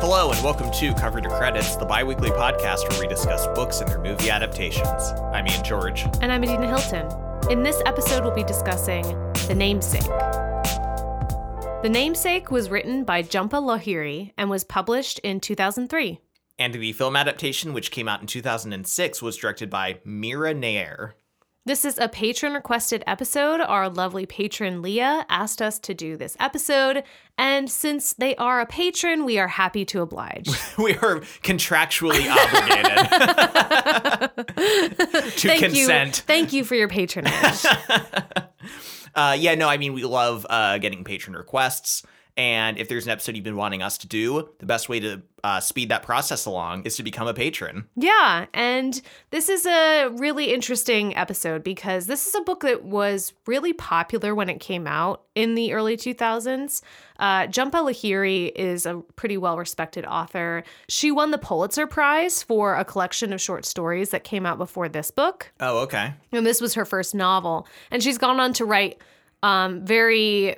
Hello, and welcome to Cover to Credits, the bi weekly podcast where we discuss books and their movie adaptations. I'm Ian George. And I'm Adina Hilton. In this episode, we'll be discussing The Namesake. The Namesake was written by Jhumpa Lahiri and was published in 2003. And the film adaptation, which came out in 2006, was directed by Mira Nair. This is a patron requested episode. Our lovely patron Leah asked us to do this episode, and since they are a patron, we are happy to oblige. we are contractually obligated to Thank consent. You. Thank you for your patronage. uh, yeah, no, I mean, we love uh, getting patron requests. And if there's an episode you've been wanting us to do, the best way to uh, speed that process along is to become a patron. Yeah. And this is a really interesting episode because this is a book that was really popular when it came out in the early 2000s. Uh, Jhumpa Lahiri is a pretty well respected author. She won the Pulitzer Prize for a collection of short stories that came out before this book. Oh, okay. And this was her first novel. And she's gone on to write um, very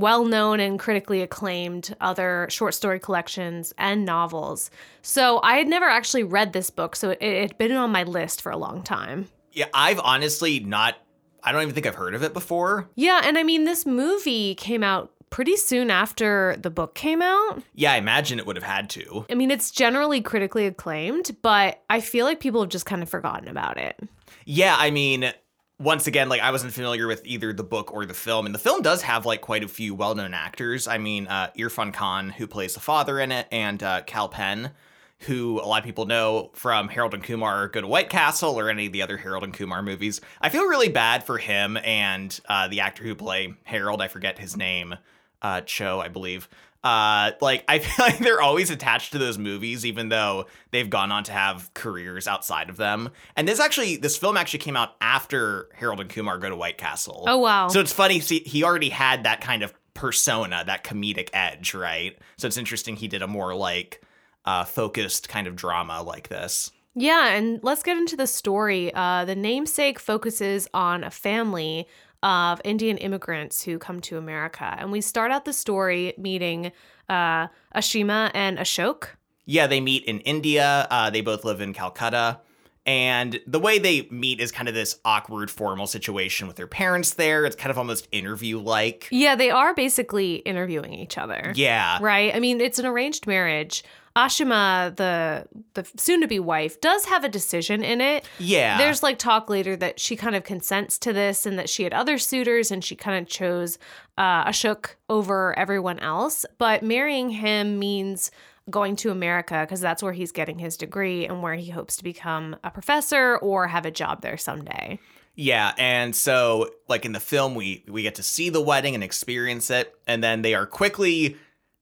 well known and critically acclaimed other short story collections and novels. So I had never actually read this book, so it had been on my list for a long time. Yeah, I've honestly not, I don't even think I've heard of it before. Yeah, and I mean, this movie came out pretty soon after the book came out. Yeah, I imagine it would have had to. I mean, it's generally critically acclaimed, but I feel like people have just kind of forgotten about it. Yeah, I mean, once again, like I wasn't familiar with either the book or the film, and the film does have like quite a few well-known actors. I mean, uh, Irrfan Khan, who plays the father in it, and uh, Kal Penn, who a lot of people know from Harold and Kumar Go to White Castle or any of the other Harold and Kumar movies. I feel really bad for him and uh, the actor who play Harold. I forget his name, uh, Cho, I believe uh like i feel like they're always attached to those movies even though they've gone on to have careers outside of them. And this actually this film actually came out after harold and kumar go to white castle. Oh wow. So it's funny see he already had that kind of persona that comedic edge right? So it's interesting he did a more like uh focused kind of drama like this. Yeah and let's get into the story. Uh the namesake focuses on a family of Indian immigrants who come to America. And we start out the story meeting uh, Ashima and Ashok. Yeah, they meet in India. Uh, they both live in Calcutta. And the way they meet is kind of this awkward formal situation with their parents there. It's kind of almost interview like. Yeah, they are basically interviewing each other. Yeah. Right? I mean, it's an arranged marriage. Ashima, the the soon to be wife, does have a decision in it. Yeah. There's like talk later that she kind of consents to this and that she had other suitors and she kind of chose uh, Ashok over everyone else. But marrying him means going to America because that's where he's getting his degree and where he hopes to become a professor or have a job there someday. Yeah, and so like in the film we we get to see the wedding and experience it and then they are quickly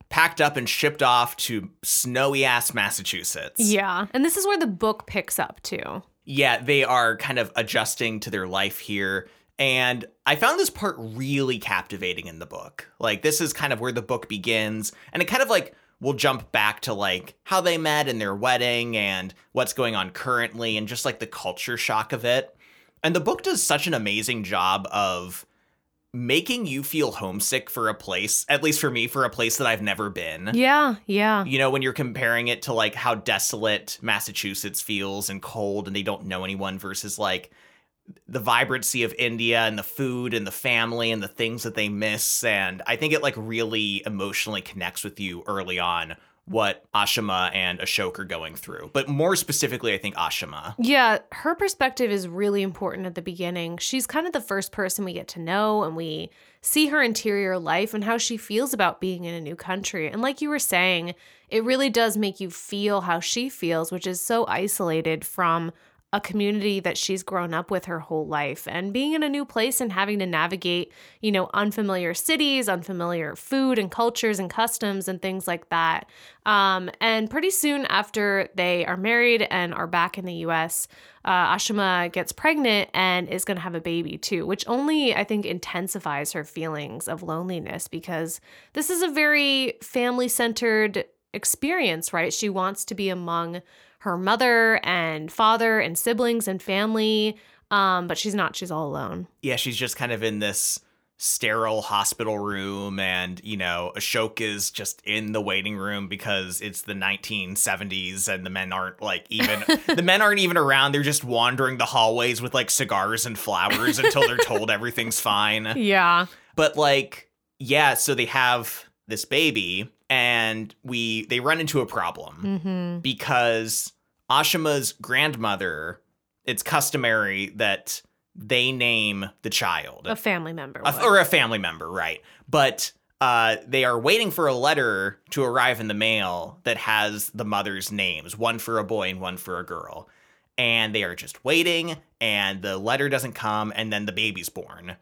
packed up and shipped off to snowy ass Massachusetts. Yeah. And this is where the book picks up too. Yeah, they are kind of adjusting to their life here. And I found this part really captivating in the book. Like, this is kind of where the book begins. And it kind of like will jump back to like how they met and their wedding and what's going on currently and just like the culture shock of it. And the book does such an amazing job of making you feel homesick for a place, at least for me, for a place that I've never been. Yeah, yeah. You know, when you're comparing it to like how desolate Massachusetts feels and cold and they don't know anyone versus like the vibrancy of India and the food and the family and the things that they miss. And I think it like really emotionally connects with you early on what Ashima and Ashok are going through. But more specifically, I think Ashima. Yeah, her perspective is really important at the beginning. She's kind of the first person we get to know, and we see her interior life and how she feels about being in a new country. And like you were saying, it really does make you feel how she feels, which is so isolated from a community that she's grown up with her whole life and being in a new place and having to navigate, you know, unfamiliar cities, unfamiliar food and cultures and customs and things like that. Um, and pretty soon after they are married and are back in the US, uh, Ashima gets pregnant and is going to have a baby too, which only I think intensifies her feelings of loneliness because this is a very family centered experience, right? She wants to be among her mother and father and siblings and family. Um, but she's not. She's all alone. Yeah, she's just kind of in this sterile hospital room and you know ashok is just in the waiting room because it's the 1970s and the men aren't like even the men aren't even around they're just wandering the hallways with like cigars and flowers until they're told everything's fine Yeah. but like yeah so they have this baby and we they run into a problem Mm-hmm. because Ashima's grandmother, it's customary that they name the child A family member. A- or a family member, right? But uh, they are waiting for a letter to arrive in the mail that has the mother's names, one for a boy and one for a girl. And they are just waiting, and the letter doesn't come, and then the baby's born.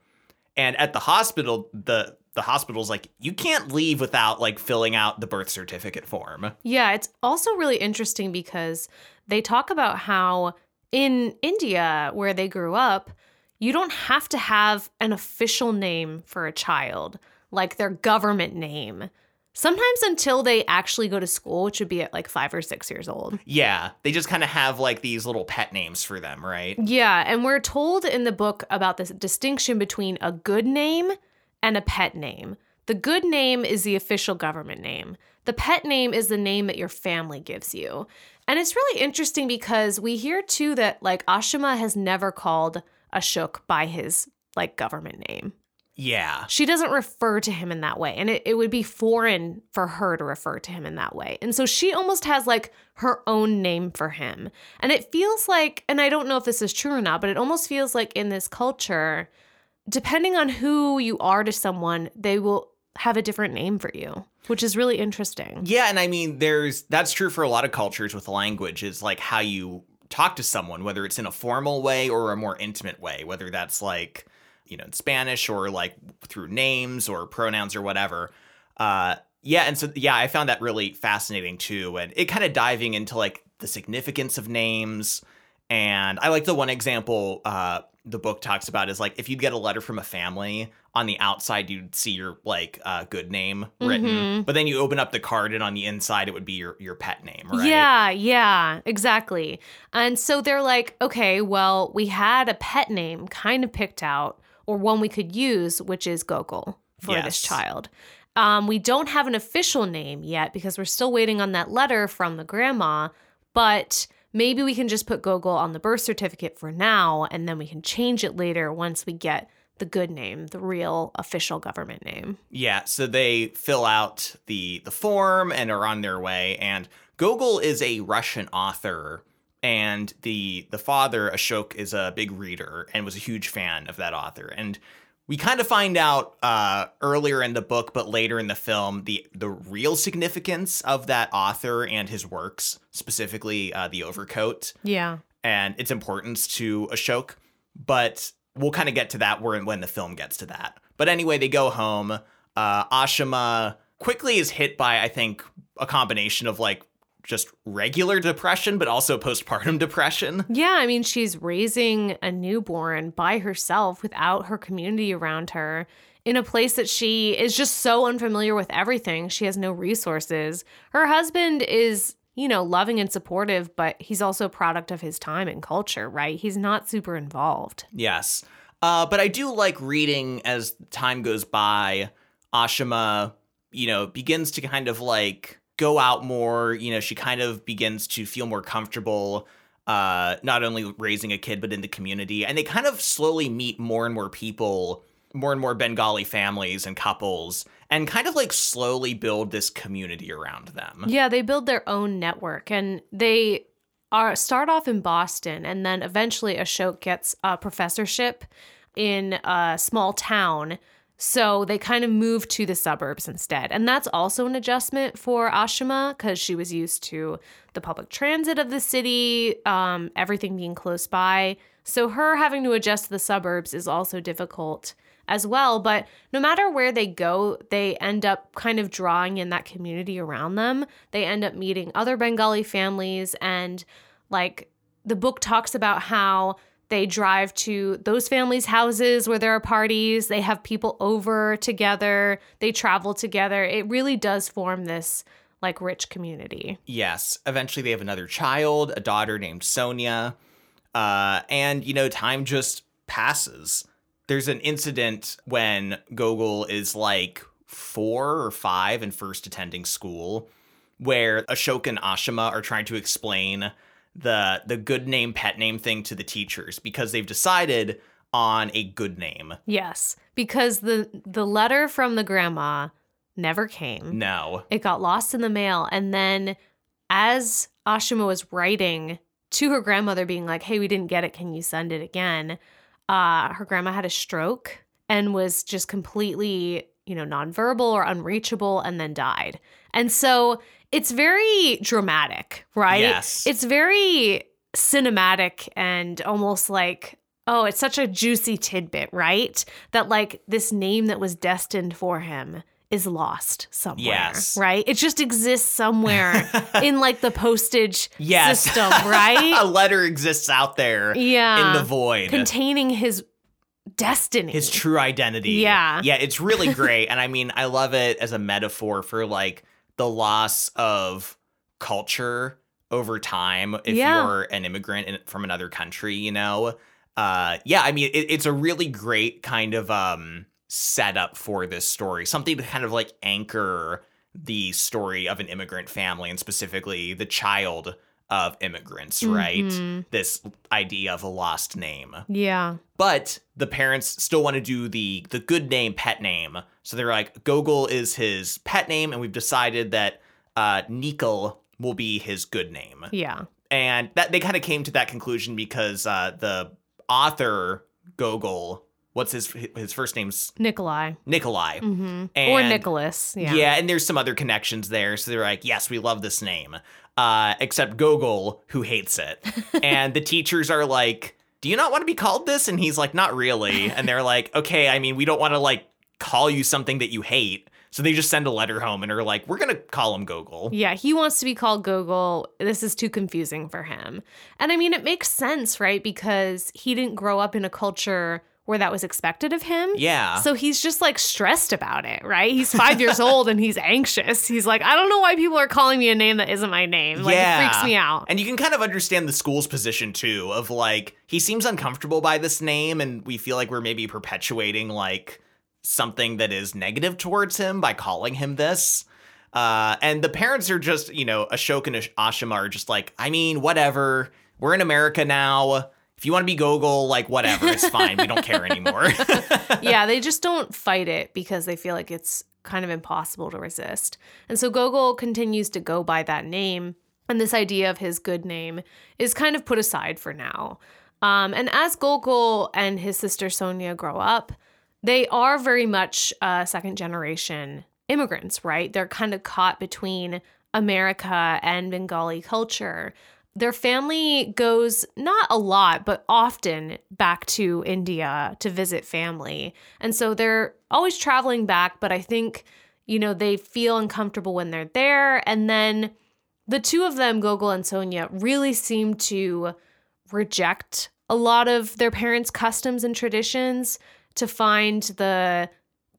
And at the hospital, the the hospital's like, you can't leave without like filling out the birth certificate form. Yeah, it's also really interesting because they talk about how in India, where they grew up, you don't have to have an official name for a child, like their government name. Sometimes until they actually go to school, which would be at like five or six years old. Yeah, they just kind of have like these little pet names for them, right? Yeah, and we're told in the book about this distinction between a good name and a pet name. The good name is the official government name. The pet name is the name that your family gives you. And it's really interesting because we hear too that like Ashima has never called Ashok by his like government name. Yeah. She doesn't refer to him in that way. And it, it would be foreign for her to refer to him in that way. And so she almost has like her own name for him. And it feels like, and I don't know if this is true or not, but it almost feels like in this culture, depending on who you are to someone, they will have a different name for you, which is really interesting. Yeah, and I mean there's that's true for a lot of cultures with language is like how you talk to someone whether it's in a formal way or a more intimate way, whether that's like you know, in Spanish or like through names or pronouns or whatever. Uh yeah, and so yeah, I found that really fascinating too and it kind of diving into like the significance of names and I like the one example uh the book talks about is like if you'd get a letter from a family on the outside you'd see your like uh, good name written Mhm. but then you open up the card and on the inside it would be your your pet name right Yeah, yeah, exactly. And so they're like, okay, well, we had a pet name kind of picked out, or one we could use, which is Gogol for Yes. this child. Um, we don't have an official name yet because we're still waiting on that letter from the grandma, but maybe we can just put Gogol on the birth certificate for now, and then we can change it later once we get the good name, the real official government name. yeah so they fill out the the form and are on their way and gogol is a russian author and the the father ashok is a big reader and was a huge fan of that author and we kind of find out uh, earlier in the book, but later in the film, the the real significance of that author and his works, specifically uh, the Overcoat, Yeah. and its importance to Ashok. But we'll kind of get to that when when the film gets to that. But anyway, they go home. Uh, Ashima quickly is hit by, I think, a combination of like just regular depression, but also postpartum depression. Yeah, I mean, she's raising a newborn by herself without her community around her in a place that she is just so unfamiliar with everything. She has no resources. Her husband is, you know, loving and supportive, but he's also a product of his time and culture, right? He's not super involved. Yes. Uh, but I do like reading as time goes by. Ashima, you know, begins to kind of like go out more. You know, she kind of begins to feel more comfortable, uh, not only raising a kid, but in the community. And they kind of slowly meet more and more people, more and more Bengali families and couples, and kind of like slowly build this community around them. Yeah, they build their own network and they are start off in Boston and then eventually Ashok gets a professorship in a small town. So they kind of move to the suburbs instead. And that's also an adjustment for Ashima because she was used to the public transit of the city, um, everything being close by. So her having to adjust to the suburbs is also difficult as well. But no matter where they go, they end up kind of drawing in that community around them. They end up meeting other Bengali families. And like the book talks about how they drive to those families' houses where there are parties, they have people over together, they travel together. It really does form this like rich community. Yes. Eventually, they have another child, a daughter named Sonia. Uh, and, you know, time just passes. there's an incident when Gogol is like four or five and first attending school where Ashoka and Ashima are trying to explain the the good name pet name thing to the teachers because they've decided on a good name. Yes, because the the letter from the grandma never came. No. It got lost in the mail and then as Ashima was writing to her grandmother being like, "Hey, we didn't get it. Can you send it again?" Uh her grandma had a stroke and was just completely, you know, nonverbal or unreachable and then died. And so it's very dramatic, right? Yes. It's very cinematic and almost like oh, it's such a juicy tidbit, right? That like this name that was destined for him is lost somewhere, Yes. right? It just exists somewhere in like the postage Yes. system, right? a letter exists out there yeah. in the void. containing his destiny. his true identity. Yeah. Yeah, it's really great. and I mean, I love it as a metaphor for like the loss of culture over time if Yeah. you're an immigrant in, from another country, you know? Uh yeah, I mean it, it's a really great kind of um setup for this story. Something to kind of like anchor the story of an immigrant family and specifically the child of immigrants, right? Mhm. This idea of a lost name yeah. but the parents still want to do the the good name pet name so they're like gogol is his pet name and we've decided that uh Nikhil will be his good name Yeah. and that they kind of came to that conclusion because uh the author gogol what's his his first name's Nikolai. nikolai hmm Or Nicholas. Yeah. yeah. and there's some other connections there. So they're like, yes, we love this name. Uh, except Gogol, who hates it. and the teachers are like, do you not want to be called this? And he's like, not really. And they're like, okay, I mean, we don't want to like call you something that you hate. So they just send a letter home and are like, we're going to call him Gogol. Yeah, he wants to be called Gogol. This is too confusing for him. And I mean, it makes sense, right? Because he didn't grow up in a culture where that was expected of him. Yeah. So he's just like stressed about it, right? He's five years old and he's anxious. He's like, I don't know why people are calling me a name that isn't my name. Like, Yeah. it freaks me out. And you can kind of understand the school's position too of like he seems uncomfortable by this name and we feel like we're maybe perpetuating like something that is negative towards him by calling him this. Uh, and the parents are just, you know, Ashok and Ash- Ashima are just like, I mean, whatever. We're in America now. If you want to be Gogol, like whatever, it's fine. We don't care anymore. yeah, they just don't fight it because they feel like it's kind of impossible to resist. And so Gogol continues to go by that name. And this idea of his good name is kind of put aside for now. Um, and as Gogol and his sister Sonia grow up, they are very much uh, second generation immigrants, right? They're kind of caught between America and Bengali culture. Their family goes not a lot, but often back to India to visit family. And so they're always traveling back, but I think, you know, they feel uncomfortable when they're there. And then the two of them, Gogol and Sonia, really seem to reject a lot of their parents' customs and traditions to find the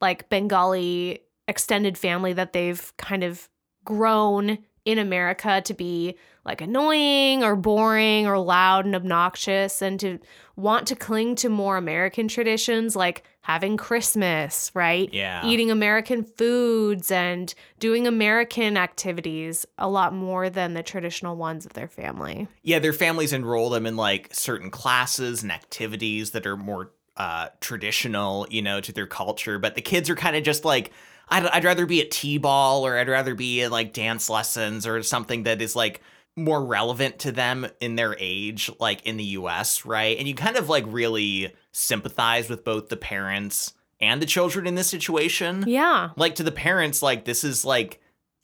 like Bengali extended family that they've kind of grown in America to be like annoying or boring or loud and obnoxious and to want to cling to more American traditions like having Christmas, right? Yeah. Eating American foods and doing American activities a lot more than the traditional ones of their family. yeah, their families enroll them in like certain classes and activities that are more uh, traditional, you know, to their culture. But the kids are kind of just like, I'd, I'd rather be at T-ball or I'd rather be at like dance lessons or something that is like more relevant to them in their age, like in the US, right? And you kind of like really sympathize with both the parents and the children in this situation. Yeah. like to the parents like this is like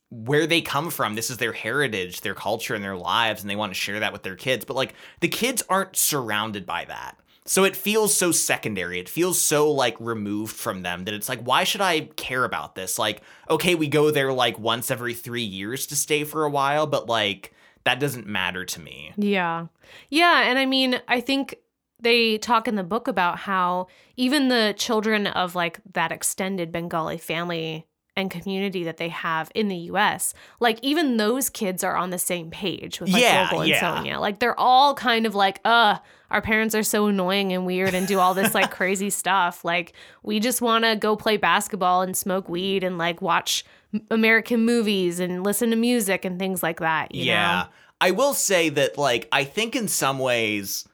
where they come from. This is their heritage their culture and their lives and they want to share that with their kids. But like the kids aren't surrounded by that. So it feels so secondary. It feels so like removed from them that it's like why should i care about this? Like okay we go there like once every 3 years to stay for a while but like that doesn't matter to me Yeah. Yeah. And I mean, I think they talk in the book about how even the children of like that extended Bengali family and community that they have in the US. Like even those kids are on the same page with like Yeah, Gogol and yeah. Sonia. Like they're all kind of like, uh, our parents are so annoying and weird and do all this like crazy stuff. Like we just want to go play basketball and smoke weed and like watch American movies and listen to music and things like that. you yeah. know? I will say that, like, I think in some ways,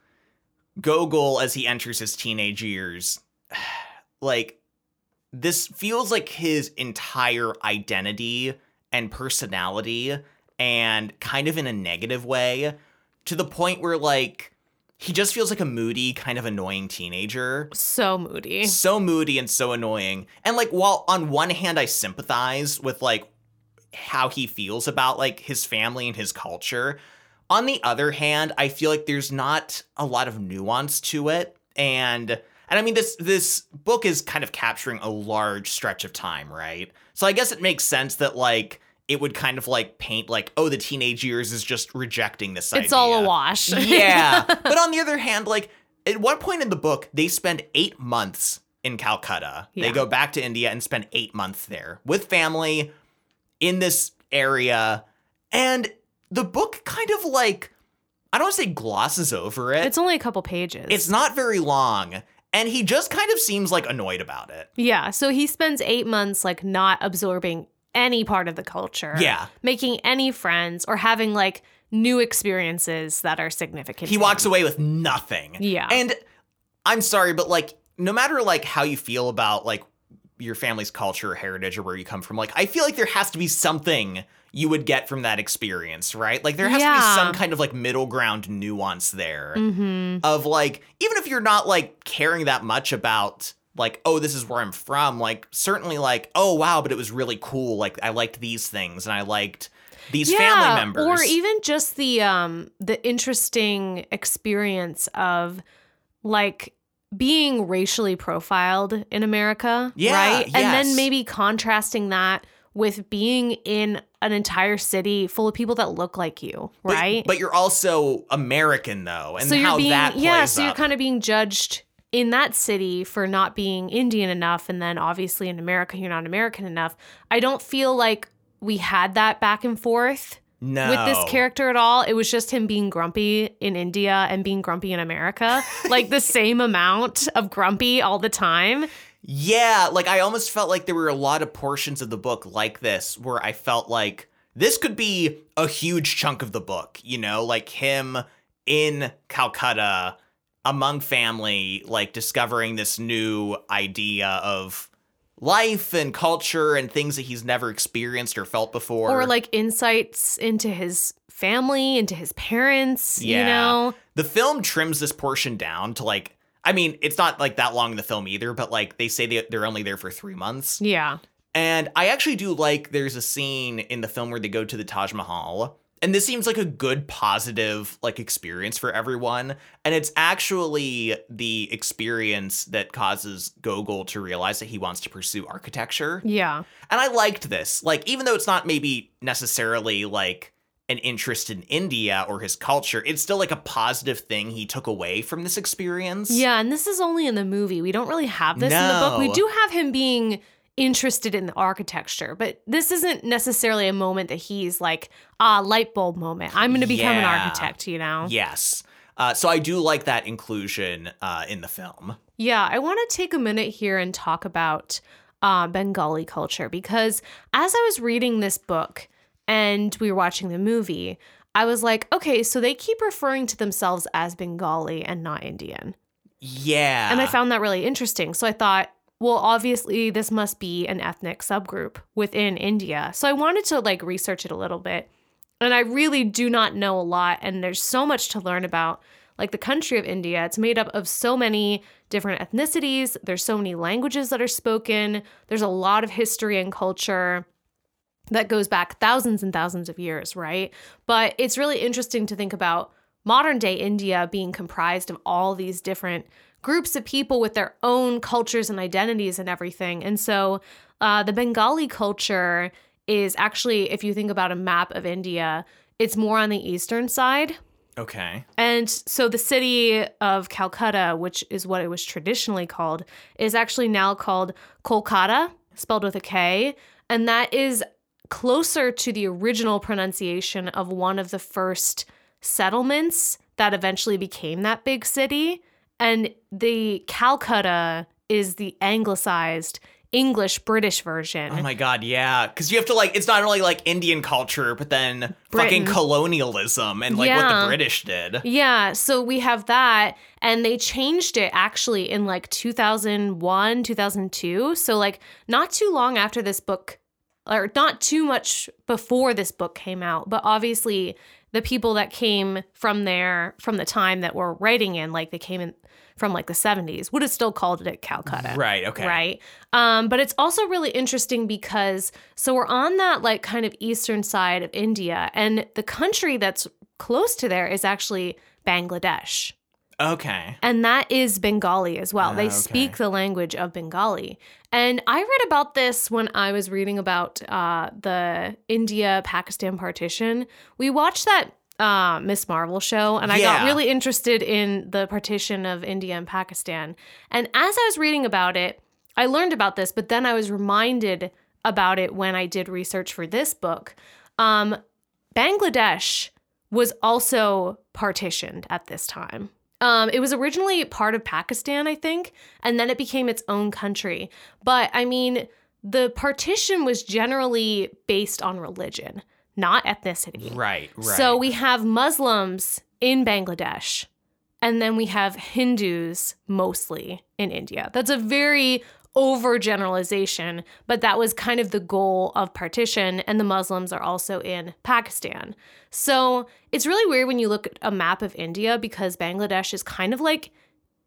Gogol, as he enters his teenage years, like, this feels like his entire identity and personality, and kind of in a negative way, to the point where, like, he just feels like a moody, kind of annoying teenager. So moody. so moody and so annoying. And like while on one hand I sympathize with like how he feels about like his family and his culture, on the other hand, I feel like there's not a lot of nuance to it and and I mean this this book is kind of capturing a large stretch of time, right? So I guess it makes sense that like it would kind of like paint like oh the teenage years is just rejecting this It's all a wash. yeah. But on the other hand, like at one point in the book, they spend eight months in Calcutta. Yeah. They go back to India and spend eight months there with family in this area. And the book kind of like, I don't want to say glosses over it. It's only a couple pages. it's not very long. And he just kind of seems like annoyed about it. Yeah. So he spends eight months like not absorbing any part of the culture. Yeah. Making any friends or having like new experiences that are significant. He walks away with nothing. Yeah. And I'm sorry, but like, no matter like how you feel about like your family's culture or heritage or where you come from, like, I feel like there has to be something you would get from that experience, right? Like, there has to be some kind of like middle ground nuance there Mhm. of like, even if you're not like caring that much about like, oh, this is where I'm from, like, certainly like, oh, wow, but it was really cool. Like, I liked these things and I liked these family members. Or even just the um the interesting experience of like being racially profiled in America, Yeah, right? And then maybe contrasting that with being in an entire city full of people that look like you, right? But, you're also American though, and so you're how being that plays yeah, so you're kind of being judged in that city for not being Indian enough, and then obviously in America you're not American enough. I don't feel like we had that back and forth no. with this character at all. It was just him being grumpy in India and being grumpy in America, like the same amount of grumpy all the time. Yeah, like I almost felt like there were a lot of portions of the book like this where I felt like this could be a huge chunk of the book, you know, like him in Calcutta among family, like discovering this new idea of life and culture and things that he's never experienced or felt before. Or like insights into his family, into his parents, you Yeah. know? the film trims this portion down to like I mean, it's not like that long in the film either, but like they say they, they're only there for three months. Yeah. And I actually do like there's a scene in the film where they go to the Taj Mahal. And this seems like a good positive like experience for everyone. And it's actually the experience that causes Gogol to realize that he wants to pursue architecture. Yeah. And I liked this. Like even though it's not maybe necessarily like an interest in India or his culture, it's still like a positive thing he took away from this experience. Yeah, and this is only in the movie. We don't really have this in the book. We do have him being interested in the architecture, but this isn't necessarily a moment that he's like, ah, light bulb moment. I'm going to become an architect, you know? Yes. Uh, so I do like that inclusion uh, in the film. Yeah, I want to take a minute here and talk about uh, Bengali culture because as I was reading this book and we were watching the movie, I was like, okay, so they keep referring to themselves as Bengali and not Indian. Yeah. And I found that really interesting. So I thought, well, obviously, this must be an ethnic subgroup within India. So I wanted to like research it a little bit. And I really do not know a lot. And there's so much to learn about like the country of India. It's made up of so many different ethnicities, there's so many languages that are spoken, there's a lot of history and culture that goes back thousands and thousands of years, right? But it's really interesting to think about modern day India being comprised of all these different groups of people with their own cultures and identities and everything. And so uh, the Bengali culture is actually, if you think about a map of India, it's more on the eastern side. okay. And so the city of Calcutta, which is what it was traditionally called, is actually now called Kolkata, spelled with a K. And that is closer to the original pronunciation of one of the first settlements that eventually became that big city. And the Calcutta is the anglicized English British version. Oh my god, yeah. Because you have to like, it's not only like Indian culture, but then fucking colonialism and like what the British did. Yeah, so we have that, and they changed it actually in like 2001, 2002. So, like, not too long after this book, or not too much before this book came out, but obviously the people that came from there, from the time that we're writing in, like, they came in from like the 70s, would have still called it Calcutta. Right, okay. Right. Um, but it's also really interesting because so we're on that like kind of eastern side of India, and the country that's close to there is actually Bangladesh. Okay. And that is Bengali as well. Ah, they okay. speak the language of Bengali. And I read about this when I was reading about uh, the India Pakistan partition. We watched that uh, Miss Marvel show, and I got really interested in the partition of India and Pakistan. And as I was reading about it, I learned about this, but then I was reminded about it when I did research for this book. Um, Bangladesh was also partitioned at this time. Um, it was originally part of Pakistan, I think, and then it became its own country. But I mean, the partition was generally based on religion, not ethnicity. Right, right. So we have Muslims in Bangladesh, and then we have Hindus mostly in India. That's a very overgeneralization, but that was kind of the goal of partition, and the Muslims are also in Pakistan. So it's really weird when you look at a map of India because Bangladesh is kind of like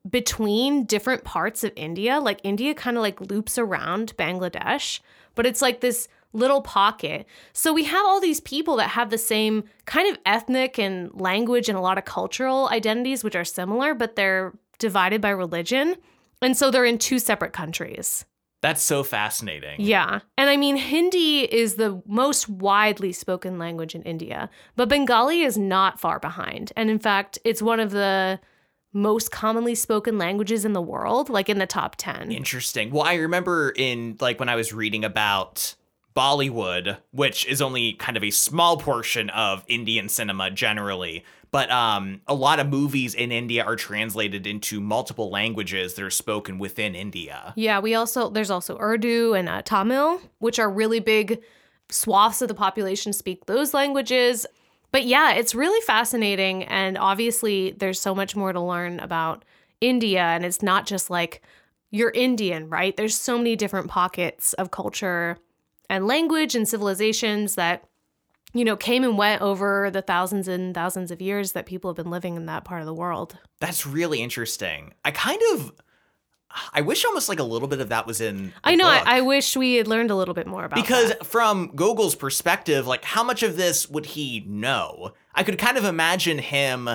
between different parts of India. Like India kind of like loops around Bangladesh, but it's like this little pocket. So we have all these people that have the same kind of ethnic and language and a lot of cultural identities, which are similar, but they're divided by religion. And so they're in two separate countries. That's so fascinating. Yeah. And I mean, Hindi is the most widely spoken language in India, but Bengali is not far behind. And in fact, it's one of the most commonly spoken languages in the world, like in the top 10. Interesting. Well, I remember in like when I was reading about Bollywood, which is only kind of a small portion of Indian cinema generally, but um a lot of movies in India are translated into multiple languages that are spoken within India. Yeah, we also, there's also Urdu and uh, Tamil, which are really big swaths of the population speak those languages. But yeah, it's really fascinating. And obviously, there's so much more to learn about India. And it's not just like you're Indian, right? There's so many different pockets of culture and language and civilizations that, you know, came and went over the thousands and thousands of years that people have been living in that part of the world. That's really interesting. I kind of I wish almost like a little bit of that was in the I know. I, I wish we had learned a little bit more about because that. from Gogol's perspective, like how much of this would he know? I could kind of imagine him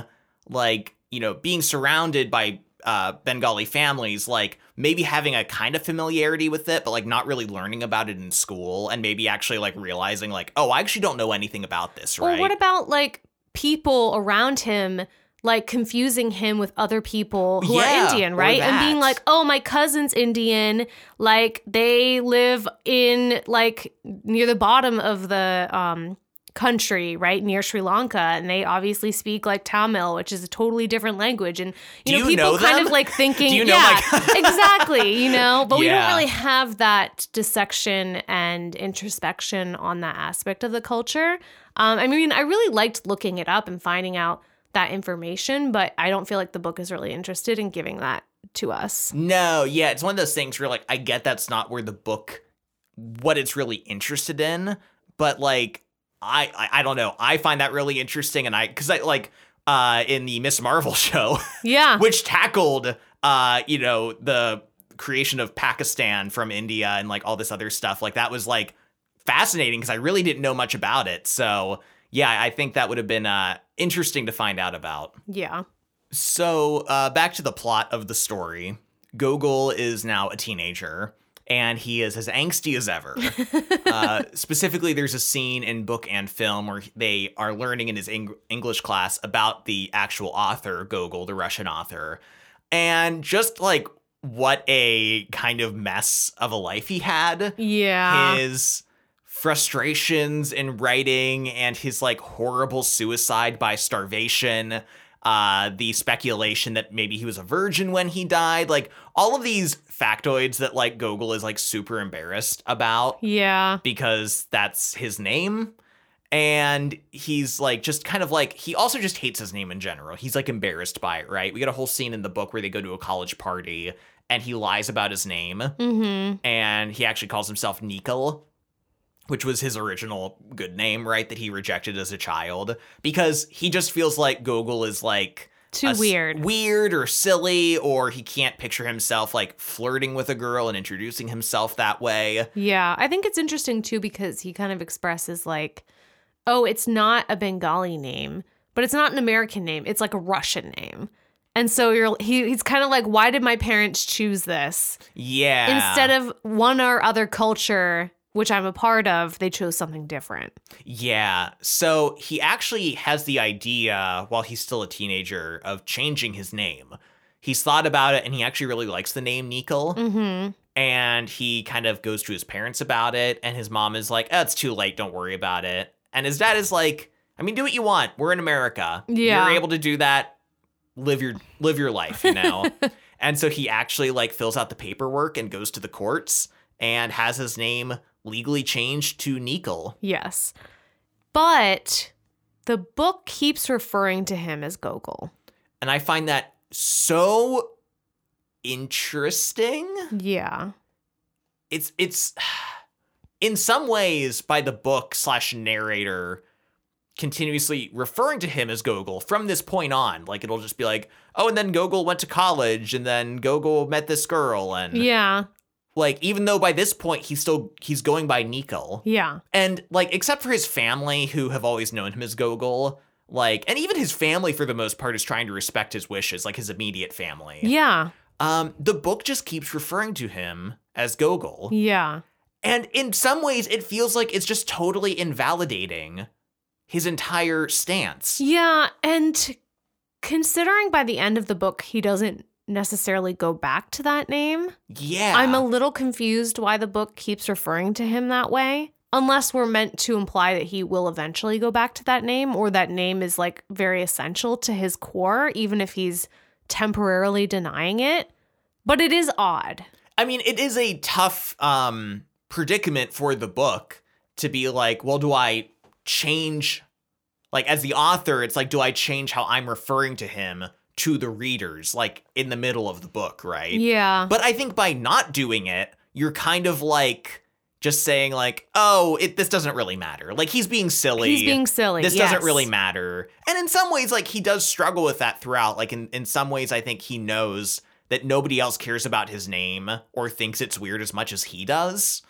like, you know, being surrounded by uh, Bengali families, like maybe having a kind of familiarity with it, but like not really learning about it in school and maybe actually like realizing like, oh, I actually don't know anything about this, right? Or what about like people around him like confusing him with other people who Yeah, are Indian, right? And being like, "Oh, my cousin's Indian. Like they live in like near the bottom of the um country, right? Near Sri Lanka, and they obviously speak like Tamil, which is a totally different language. And you Do know, you people know kind of like thinking, Do you know yeah, exactly, you know, but we don't really have that dissection and introspection on that aspect of the culture. Um, I mean, I really liked looking it up and finding out that information, but I don't feel like the book is really interested in giving that to us. No, yeah, it's one of those things where like I get that's not where the book what it's really interested in, but like I I, I don't know. I find that really interesting and I cuz I like uh in the Miss Marvel show, Yeah. which tackled uh you know the creation of Pakistan from India and like all this other stuff, like that was like fascinating cuz I really didn't know much about it. So, yeah, I think that would have been uh interesting to find out about. Yeah. So, uh, back to the plot of the story. Gogol is now a teenager, and he is as angsty as ever. uh, specifically, there's a scene in book and film where they are learning in his Eng- English class about the actual author, Gogol, the Russian author, and just like what a kind of mess of a life he had Yeah. his frustrations in writing and his like horrible suicide by starvation uh the speculation that maybe he was a virgin when he died like all of these factoids that like gogol is like super embarrassed about Yeah. because that's his name and he's like just kind of like he also just hates his name in general he's like embarrassed by it right we get a whole scene in the book where they go to a college party and he lies about his name Mm-hmm. and he actually calls himself Nikhil, which was his original good name, right? That he rejected as a child because he just feels like Gogol is like Too weird. weird or silly, or he can't picture himself like flirting with a girl and introducing himself that way. Yeah, I think it's interesting too because he kind of expresses like, oh, it's not a Bengali name, but it's not an American name. It's like a Russian name. And so you're he, he's kind of like, why did my parents choose this? Yeah. Instead of one or other culture, which I'm a part of, they chose something different. Yeah. So he actually has the idea while he's still a teenager of changing his name. He's thought about it and he actually really likes the name Nikhil. Mm-hmm. and he kind of goes to his parents about it and his mom is like oh, it's too late don't worry about it and his dad is like i mean do what you want we're in america Yeah. you're able to do that live your live your life you know and so he actually like fills out the paperwork and goes to the courts and has his name legally changed to Nikhil. Yes. But the book keeps referring to him as Gogol. And I find that so interesting. Yeah. it's it's in some ways by the book slash narrator continuously referring to him as Gogol from this point on. Like it'll just be like, oh, and then Gogol went to college, and then Gogol met this girl, and Yeah. Like even though by this point he's still he's going by Nico, Yeah. and like except for his family who have always known him as Gogol. Like, and even his family, for the most part, is trying to respect his wishes, like his immediate family. Yeah. Um, the book just keeps referring to him as Gogol. Yeah. And in some ways, it feels like it's just totally invalidating his entire stance. Yeah. And considering by the end of the book, he doesn't necessarily go back to that name, Yeah. I'm a little confused why the book keeps referring to him that way. Unless we're meant to imply that he will eventually go back to that name, or that name is like very essential to his core, even if he's temporarily denying it. But it is odd. I mean, it is a tough um predicament for the book to be like, well, do I change like as the author, it's like, do I change how I'm referring to him to the readers, like in the middle of the book, right? Yeah. But I think by not doing it, you're kind of like just saying like, oh, it this doesn't really matter. Like he's being silly. He's being silly. this doesn't really matter. And in some ways, like he does struggle with that throughout. Like in, in some ways, I think he knows that nobody else cares about his name or thinks it's weird as much as he does.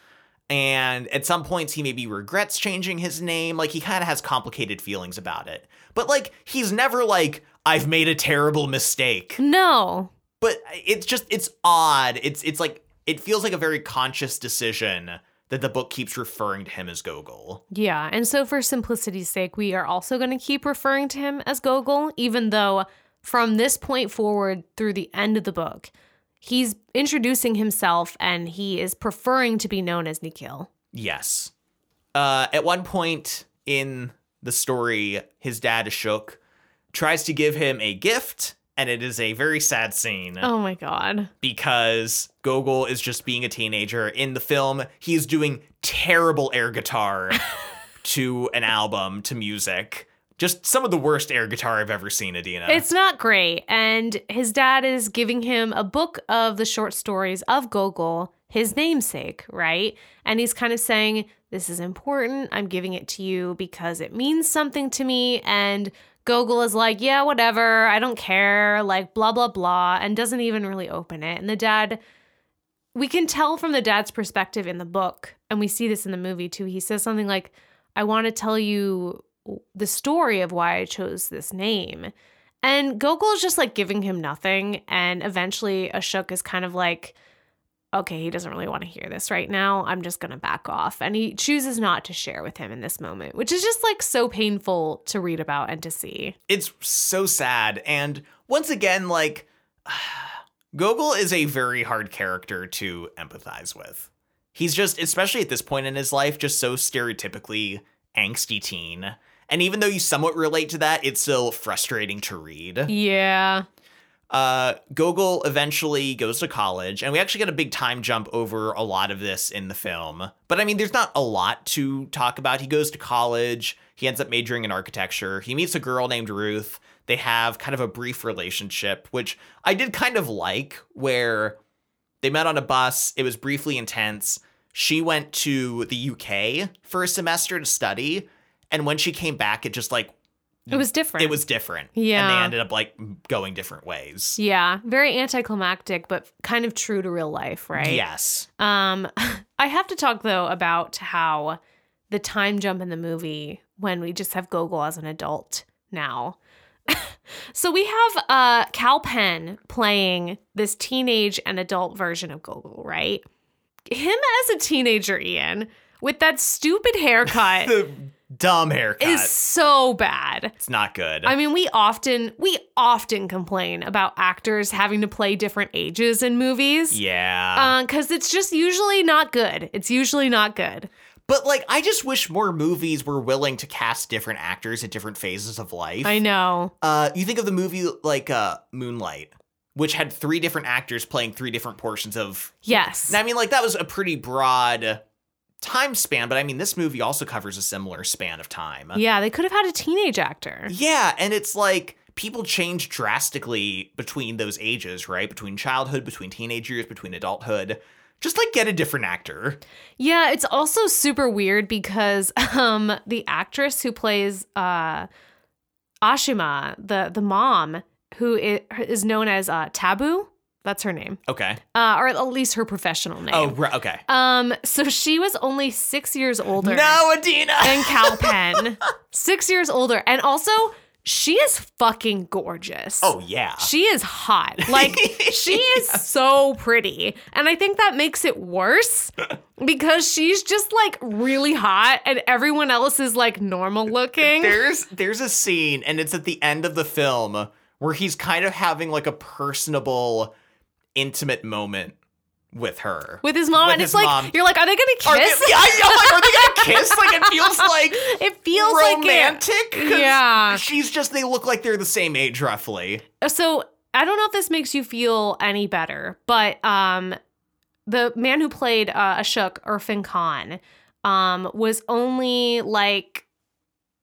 And at some points, he maybe regrets changing his name. Like he kind of has complicated feelings about it. But like he's never like, I've made a terrible mistake. No. But it's just it's odd. It's it's like it feels like a very conscious decision that the book keeps referring to him as Gogol. Yeah. And so, for simplicity's sake, we are also going to keep referring to him as Gogol, even though from this point forward through the end of the book, he's introducing himself and he is preferring to be known as Nikhil. Yes. Uh, at one point in the story, his dad Ashok tries to give him a gift, and it is a very sad scene Oh my God. because Gogol is just being a teenager. In the film, he is doing terrible air guitar to an album, to music. Just some of the worst air guitar I've ever seen, Adina. It's not great. And his dad is giving him a book of the short stories of Gogol, his namesake, right? And he's kind of saying, This is important. I'm giving it to you because it means something to me. And Gogol is like, Yeah, whatever. I don't care. Like, blah, blah, blah. And doesn't even really open it. And the dad, we can tell from the dad's perspective in the book, and we see this in the movie too. He says something like, I want to tell you the story of why I chose this name. And Gogol is just like giving him nothing. And eventually, Ashok is kind of like, okay, he doesn't really want to hear this right now. I'm just going to back off. And he chooses not to share with him in this moment, which is just like so painful to read about and to see. it's so sad. And once again, like, Gogol is a very hard character to empathize with. He's just, especially at this point in his life, just so stereotypically angsty teen. And even though you somewhat relate to that, it's still frustrating to read. Yeah. Uh, Gogol eventually goes to college, and we actually get a big time jump over a lot of this in the film. But I mean, there's not a lot to talk about. He goes to college, he ends up majoring in architecture, he meets a girl named Ruth. They have kind of a brief relationship, which I did kind of like, where they met on a bus, it was briefly intense. She went to the UK for a semester to study, and when she came back, it just like It was different. it was different. Yeah. And they ended up like going different ways. Yeah, very anticlimactic, but kind of true to real life, right? Yes. Um, I have to talk though about how the time jump in the movie when we just have Gogol as an adult now. so we have uh Kal Penn playing this teenage and adult version of Gogol, right? Him as a teenager, Ian, with that stupid haircut The dumb haircut. is so bad. it's not good. I mean, we often we often complain about actors having to play different ages in movies. yeah. because it's just usually not good. It's usually not good. but like I just wish more movies were willing to cast different actors at different phases of life. I know. Uh you think of the movie like uh Moonlight, which had three different actors playing three different portions of Yes. Now, I mean like that was a pretty broad time span, but I mean this movie also covers a similar span of time. yeah, they could have had a teenage actor. Yeah, and it's like people change drastically between those ages, right? Between childhood, between teenage years, between adulthood. Just like get a different actor. Yeah, it's also super weird because um the actress who plays uh Ashima, the the mom, who is known as uh Tabu, that's her name. Okay. Uh or at least her professional name. Oh, right, okay. Um so she was only 6 years older. No, Adina. than Kal Penn. Six years older. And also, she is fucking gorgeous. oh yeah. She is hot. Like, she is so pretty. And I think that makes it worse because she's just like really hot and everyone else is like normal looking. There's there's a scene, and it's at the end of the film where he's kind of having like a personable, intimate moment with her. with his mom, With and his it's like mom. you're like, are they gonna they, kiss? yeah, I know. Like, are they gonna kiss? Like it feels like it feels like romantic. Yeah. She's just. They look like they're the same age, roughly. so I don't know if this makes you feel any better, but um, the man who played uh, Ashok Irrfan Khan um was only like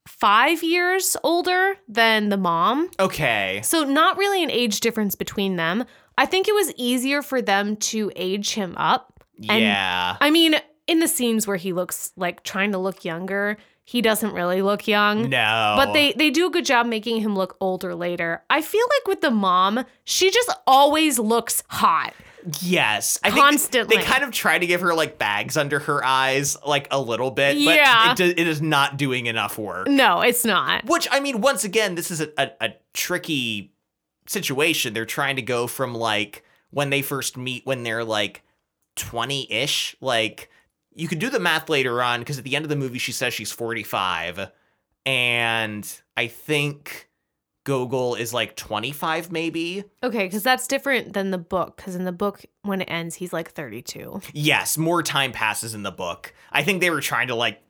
five years older than the mom, Okay. so not really an age difference between them. I think it was easier for them to age him up. And- Yeah. I mean, in the scenes where he looks like trying to look younger, he doesn't really look young. no. But they they do a good job making him look older later. I feel like with the mom, she just always looks hot. Yes, I Constantly. think they, they kind of try to give her like bags under her eyes, like a little bit. Yeah. but it, do- it is not doing enough work. No, it's not. Which I mean, once again, this is a, a, a tricky situation. They're trying to go from like when they first meet when they're like twenty ish. Like you could do the math later on because at the end of the movie she says she's forty five, and I think Gogol is like twenty five, maybe. Okay, because that's different than the book. Because in the book, when it ends, he's like 32. Yes, more time passes in the book. I think they were trying to like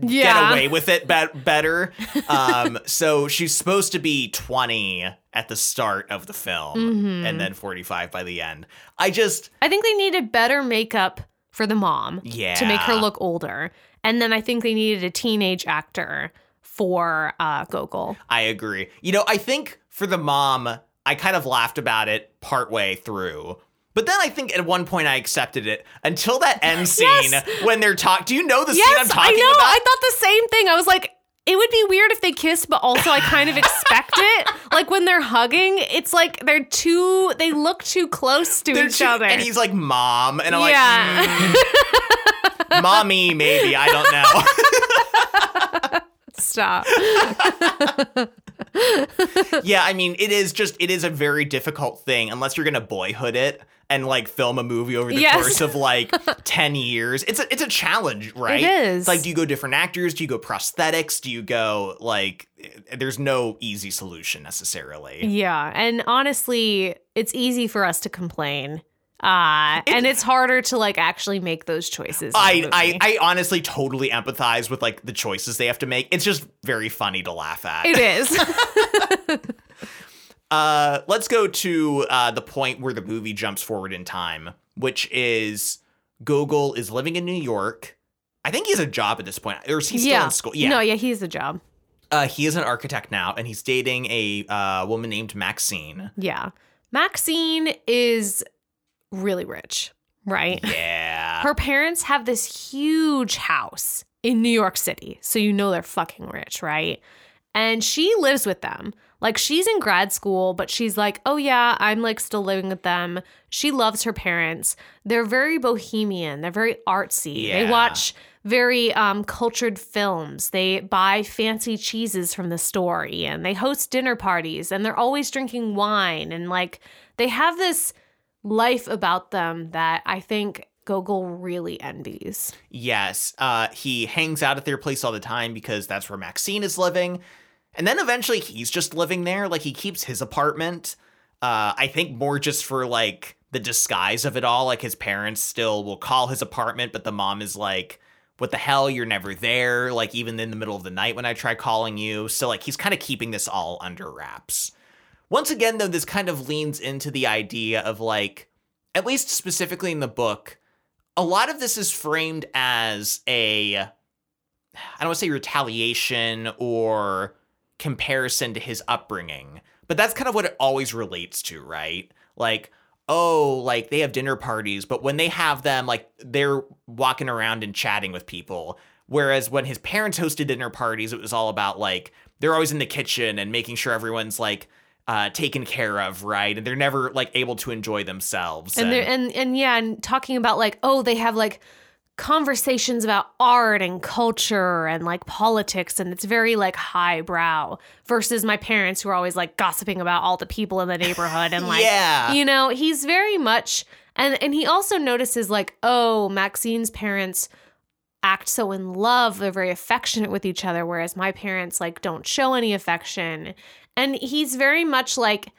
get away with it be- better. Um, so she's supposed to be 20 at the start of the film Mhm. and then 45 by the end. I just, I think they needed better makeup for the mom yeah. to make her look older. And then I think they needed a teenage actor for uh, Gogol. I agree. You know, I think for the mom, I kind of laughed about it partway through. But then I think at one point I accepted it until that end scene Yes. when they're talking. Do you know the scene I'm Yes, I talking know. about? I thought the same thing. I was like, it would be weird if they kissed, but also I kind of expect it. Like when they're hugging, it's like they're too, they look too close to They're each too- other. And he's like, Mom. And I'm Yeah. like, "Mm, Mommy, maybe. I don't know. Stop. Yeah, I mean, it is just, it is a very difficult thing unless you're going to boyhood it and like film a movie over the Yes. course of like 10 years. It's a, it's a challenge, right? It is. It's like, do you go different actors? Do you go prosthetics? Do you go like, eh, there's no easy solution necessarily. Yeah. And honestly, it's easy for us to complain Uh, and it's harder to like actually make those choices. I. I I honestly totally empathize with like the choices they have to make. It's just very funny to laugh at. it is. Uh, let's go to uh, the point where the movie jumps forward in time, which is Gogol is living in New York. I think he has a job at this point, or is he still yeah. in school? Yeah, No, yeah, he's a job. uh, he is an architect now, and he's dating a uh, woman named Maxine. Yeah. Maxine is really rich, right? Yeah, Her parents have this huge house in New York City. So you know they're fucking rich, right? And she lives with them. Like she's in grad school, but she's like, oh yeah, I'm like still living with them. She loves her parents. They're very bohemian. They're very artsy. They watch very um, cultured films. They buy fancy cheeses from the store and they host dinner parties and they're always drinking wine. And like they have this life about them that I think Gogol really envies. Yes, uh, he hangs out at their place all the time because that's where Maxine is living. And then eventually he's just living there. Like he keeps his apartment. Uh, I think more just for like the disguise of it all. Like his parents still will call his apartment, but the mom is like, what the hell? You're never there. Like even in the middle of the night when I try calling you. So like he's kind of keeping this all under wraps. Once again, though, this kind of leans into the idea of like, at least specifically in the book, a lot of this is framed as a I don't want to say retaliation or comparison to his upbringing, but that's kind of what it always relates to, right? Like, oh, like they have dinner parties, but when they have them, like they're walking around and chatting with people. Whereas when his parents hosted dinner parties, it was all about like they're always in the kitchen and making sure everyone's like uh, taken care of, right? And they're never like able to enjoy themselves. And they're and and yeah, and talking about like, oh, they have like conversations about art and culture and like politics and it's very like highbrow versus my parents who are always like gossiping about all the people in the neighborhood and like yeah. you know he's very much and and he also notices like oh maxine's parents act so in love they're very affectionate with each other whereas my parents like don't show any affection and he's very much like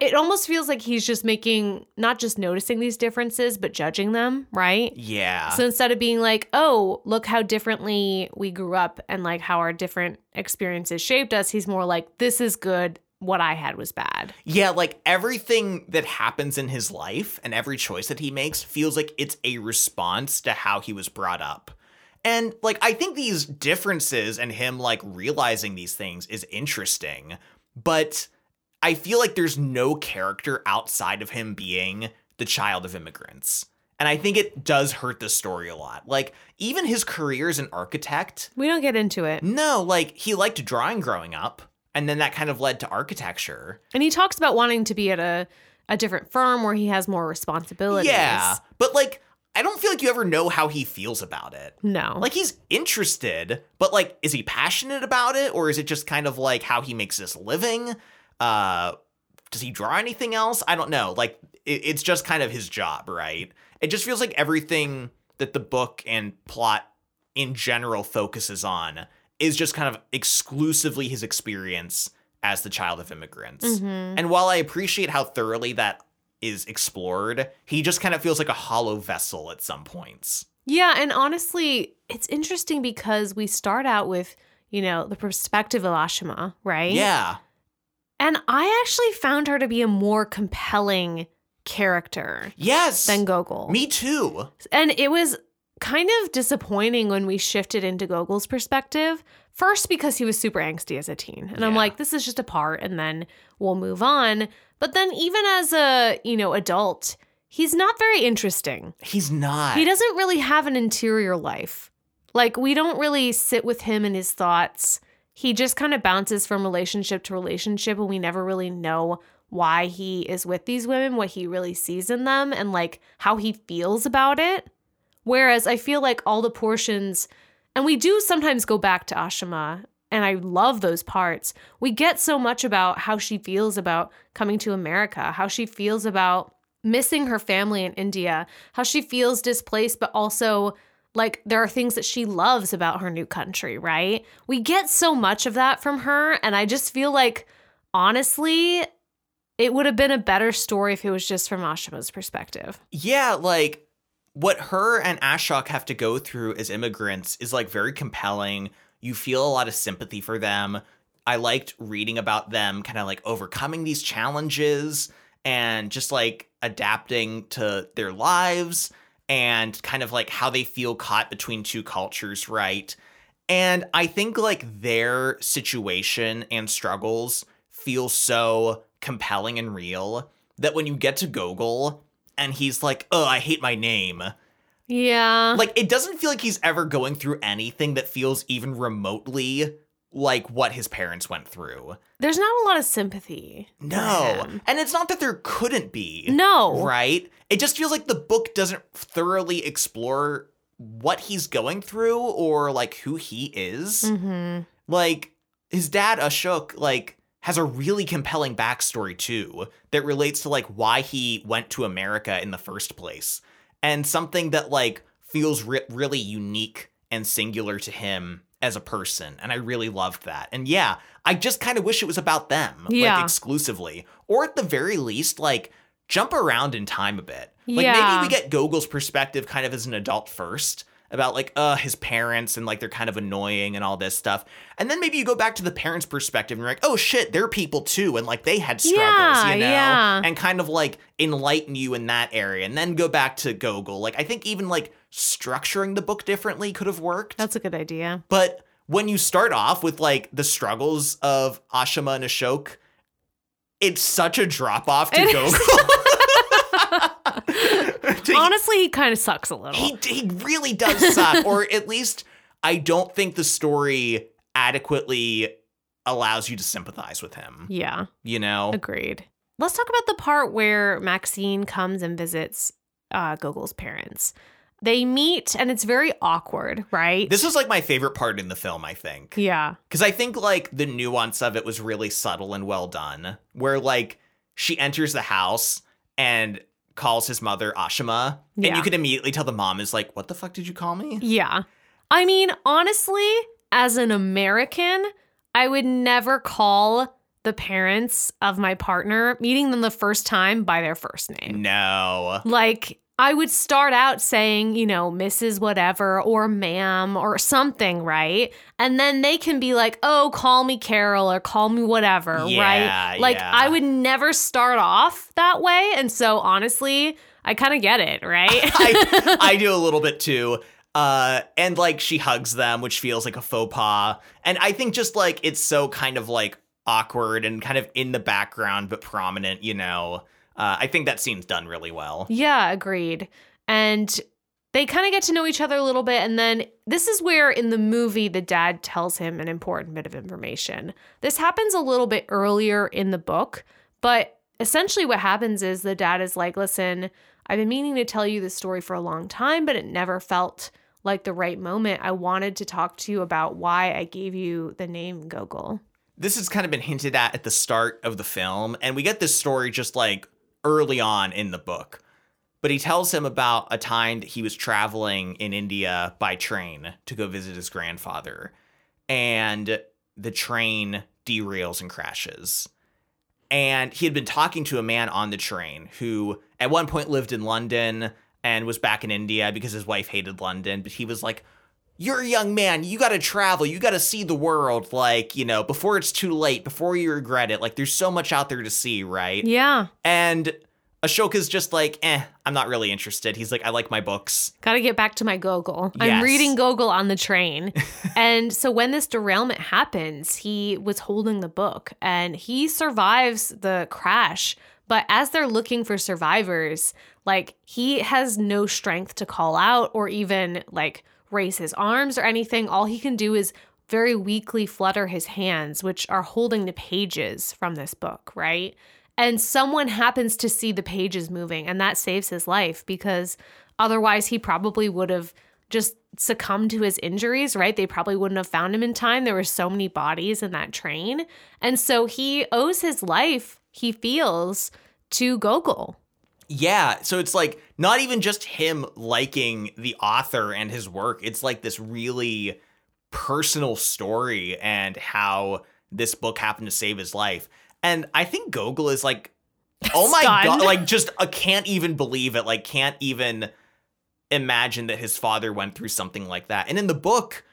it almost feels like he's just making not just noticing these differences but judging them right yeah. so instead of being like, oh, look how differently we grew up and like how our different experiences shaped us, he's more like, this is good. What I had was bad. Yeah, like everything that happens in his life and every choice that he makes feels like it's a response to how he was brought up. And like I think these differences and him like realizing these things is interesting, but I feel like there's no character outside of him being the child of immigrants. And I think it does hurt the story a lot. Like even his career as an architect, We don't get into it. no, like he liked drawing growing up, and then that kind of led to architecture. And he talks about wanting to be at a, a different firm where he has more responsibilities. Yeah, but like I don't feel like you ever know how he feels about it. No. Like he's interested, but like is he passionate about it or is it just kind of like how he makes his living? Uh does he draw anything else? I don't know. Like it, it's just kind of his job, right? It just feels like everything that the book and plot in general focuses on is just kind of exclusively his experience as the child of immigrants. Mhm. And while I appreciate how thoroughly that is explored, he just kind of feels like a hollow vessel at some points. Yeah, and honestly, it's interesting because we start out with, you know, the perspective of Ashima, right? Yeah. And I actually found her to be a more compelling character Yes. than Gogol. Me too. And it was kind of disappointing when we shifted into Gogol's perspective. First, because he was super angsty as a teen. And I'm like, this is just a part, and then we'll move on. But then, even as a, you know, adult, he's not very interesting. He's not. He doesn't really have an interior life. Like, we don't really sit with him and his thoughts. He just kind of bounces from relationship to relationship, and we never really know why he is with these women, what he really sees in them, and like how he feels about it. Whereas I feel like all the portions, and we do sometimes go back to Ashima, and I love those parts. We get so much about how she feels about coming to America, how she feels about missing her family in India, how she feels displaced, but also like there are things that she loves about her new country, right? We get so much of that from her. And I just feel like, honestly, it would have been a better story if it was just from Ashima's perspective. Yeah, like what her and Ashok have to go through as immigrants is like very compelling. You feel a lot of sympathy for them. I liked reading about them kind of like overcoming these challenges and just like adapting to their lives and kind of like how they feel caught between two cultures, right? And I think like their situation and struggles feel so compelling and real that when you get to Gogol and he's like, "Oh, I hate my name." Yeah. Like it doesn't feel like he's ever going through anything that feels even remotely like what his parents went through. There's not a lot of sympathy. No. And it's not that there couldn't be. No. Right? It just feels like the book doesn't thoroughly explore what he's going through or like who he is. Mm-hmm. Like his dad Ashok like has a really compelling backstory too that relates to like why he went to America in the first place and something that like feels re- really unique and singular to him as a person and I really loved that. And yeah, I just kind of wish it was about them Yeah. like exclusively or at the very least like jump around in time a bit. Like Yeah. maybe we get Gogol's perspective kind of as an adult first about like uh his parents and like they're kind of annoying and all this stuff. And then maybe you go back to the parents' perspective and you're like, "Oh shit, they're people too and like they had struggles, Yeah, you know?" yeah. And kind of like enlighten you in that area and then go back to Gogol. Like I think even like structuring the book differently could have worked. That's a good idea. But when you start off with like the struggles of Ashima and Ashok, it's such a drop off to It go. To- Honestly, he kind of sucks a little. he he really does suck, or at least I don't think the story adequately allows you to sympathize with him. yeah, You know, agreed. Let's talk about the part where Maxine comes and visits uh, Gogol's parents. They meet, and it's very awkward, right? this was like my favorite part in the film. I think yeah, because I think like the nuance of it was really subtle and well done. Where like she enters the house and calls his mother Ashima, and you can immediately tell the mom is like, "What the fuck did you call me?" yeah. I mean, honestly, as an American, I would never call the parents of my partner meeting them the first time by their first name. No. Like, I would start out saying, you know, Mrs. Whatever or ma'am or something, right? And then they can be like, oh, call me Carol or call me whatever, Yeah, right? Like, yeah. I would never start off that way. And so, honestly, I kind of get it, right? I, I do a little bit too. Uh, and like she hugs them, which feels like a faux pas. And I think just like it's so kind of like awkward and kind of in the background but prominent, you know. Uh, I think that scene's done really well. Yeah, agreed. And they kind of get to know each other a little bit. And then this is where in the movie, the dad tells him an important bit of information. This happens a little bit earlier in the book, but essentially what happens is the dad is like, listen, I've been meaning to tell you this story for a long time, but it never felt like the right moment. I wanted to talk to you about why I gave you the name Gogol. This has kind of been hinted at at the start of the film, and we get this story just like early on in the book. But he tells him about a time that he was traveling in India by train to go visit his grandfather. And the train derails and crashes. And he had been talking to a man on the train who at one point lived in London and was back in India because his wife hated London. But he was like, You're a young man. You got to travel. You got to see the world. Like, you know, before it's too late, before you regret it. Like, there's so much out there to see, right? Yeah, And Ashoka's just like, eh, I'm not really interested. He's like, I like my books. Got to get back to my Gogol. I'm reading Gogol on the train. and so when this derailment happens, he was holding the book and he survives the crash. But as they're looking for survivors, like he has no strength to call out or even like raise his arms or anything. All he can do is very weakly flutter his hands, which are holding the pages from this book, right? And someone happens to see the pages moving, and that saves his life because otherwise he probably would have just succumbed to his injuries, right? They probably wouldn't have found him in time. There were so many bodies in that train. And so he owes his life, he feels, to Gogol. Yeah, so it's like not even just him liking the author and his work. It's like this really personal story and how this book happened to save his life. And I think Gogol is like Oh my Stunned. god! Like, just uh, can't even believe it. Like, can't even imagine that his father went through something like that. And in the book,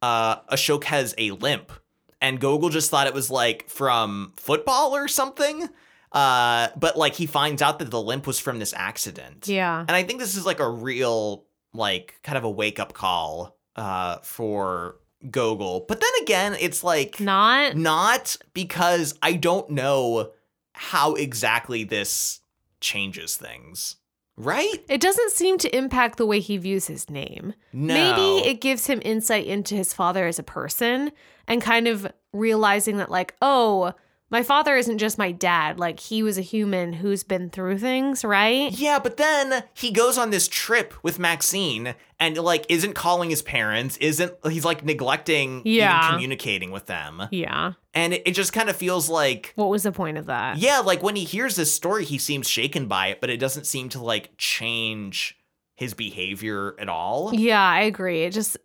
uh, Ashok has a limp, and Gogol just thought it was like from football or something. Uh, but like he finds out that the limp was from this accident. Yeah. And I think this is like a real, like, kind of a wake up call uh, for Gogol. But then again, it's like Not. not because I don't know how exactly this changes things. Right? It doesn't seem to impact the way he views his name. No. Maybe it gives him insight into his father as a person and kind of realizing that, like, oh, my father isn't just my dad. Like, he was a human who's been through things, right? Yeah, but then he goes on this trip with Maxine and like isn't calling his parents, isn't he's like neglecting Yeah. even communicating with them. Yeah. And it, it just kind of feels like What was the point of that? yeah, like when he hears this story, he seems shaken by it, but it doesn't seem to like change his behavior at all. Yeah, I agree. It just,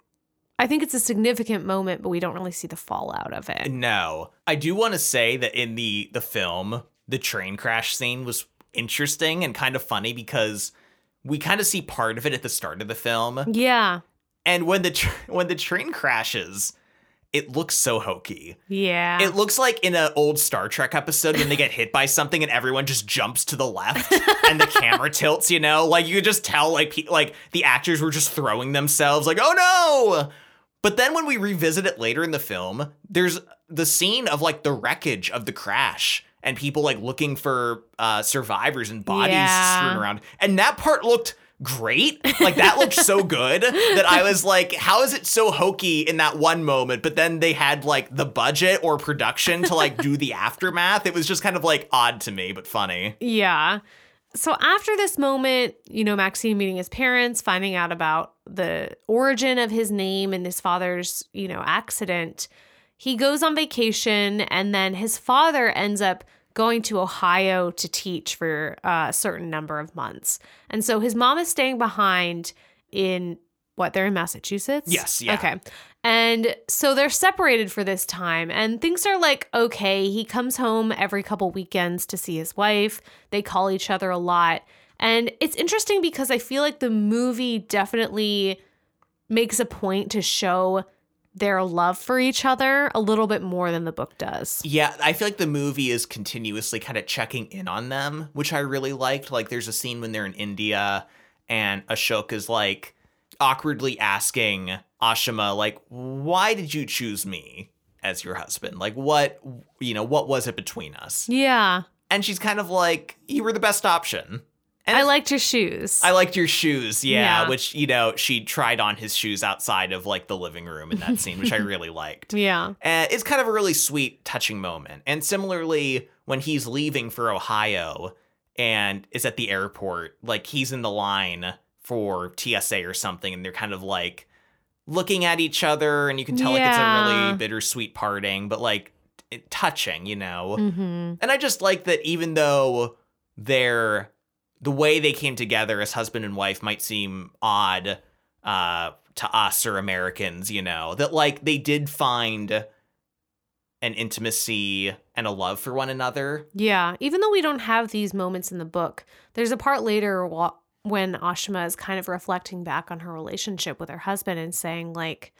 I think it's a significant moment, but we don't really see the fallout of it. No. I do want to say that in the the film, the train crash scene was interesting and kind of funny because we kind of see part of it at the start of the film. Yeah. And when the tr- when the train crashes, it looks so hokey. Yeah. It looks like in an old Star Trek episode when they get hit by something and everyone just jumps to the left and the camera tilts. You know, like you could just tell, like pe- like the actors were just throwing themselves, like oh no. But then when we revisit it later in the film, there's the scene of like the wreckage of the crash and people like looking for uh, survivors and bodies Yeah. strewn around, and that part looked great. Like that looked so good that I was like, how is it so hokey in that one moment? But then they had like the budget or production to like do the aftermath. It was just kind of like odd to me, but funny. Yeah. So after this moment, you know, Maxine meeting his parents, finding out about the origin of his name and his father's, you know, accident, he goes on vacation and then his father ends up going to Ohio to teach for a certain number of months. And so his mom is staying behind in what they're in Massachusetts? Yes, yeah. Okay. And so they're separated for this time, and things are like okay. He comes home every couple weekends to see his wife. They call each other a lot. And it's interesting because I feel like the movie definitely makes a point to show their love for each other a little bit more than the book does. Yeah, I feel like the movie is continuously kind of checking in on them, which I really liked. Like, there's a scene when they're in India and Ashok is like awkwardly asking Ashima, like, why did you choose me as your husband? Like, what, you know, what was it between us? Yeah. And she's kind of like, you were the best option. And I liked your shoes. I liked your shoes, yeah, Yeah. which, you know, she tried on his shoes outside of like the living room in that scene, which I really liked. yeah. And it's kind of a really sweet, touching moment. And similarly, when he's leaving for Ohio and is at the airport, like he's in the line for TSA or something, and they're kind of like looking at each other, and you can tell like it's a really bittersweet parting, but like it, touching, you know? hmm And I just like that even though they're the way they came together as husband and wife might seem odd uh to us or Americans, you know, that like they did find an intimacy and a love for one another. Yeah, even though we don't have these moments in the book, there's a part later when Ashima is kind of reflecting back on her relationship with her husband and saying, like,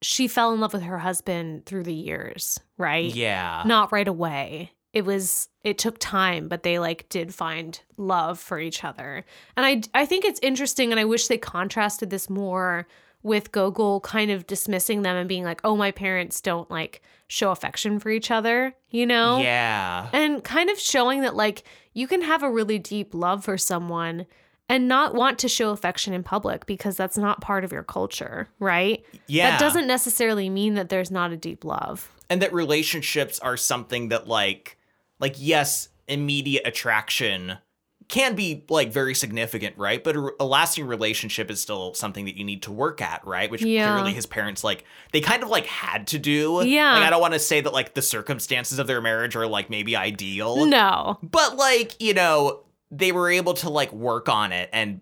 she fell in love with her husband through the years, right? Yeah. Not right away. It was it took time, but they like did find love for each other. And I I think it's interesting and I wish they contrasted this more with Gogol kind of dismissing them and being like, "Oh, my parents don't like show affection for each other," you know? Yeah. and kind of showing that like you can have a really deep love for someone and not want to show affection in public because that's not part of your culture, right? Yeah. That doesn't necessarily mean that there's not a deep love. and that relationships are something that like like yes immediate attraction can be like very significant right but a, a lasting relationship is still something that you need to work at right which Yeah. clearly his parents like they kind of like had to do Yeah. like i don't want to say that like the circumstances of their marriage are like maybe ideal No. but like you know they were able to like work on it and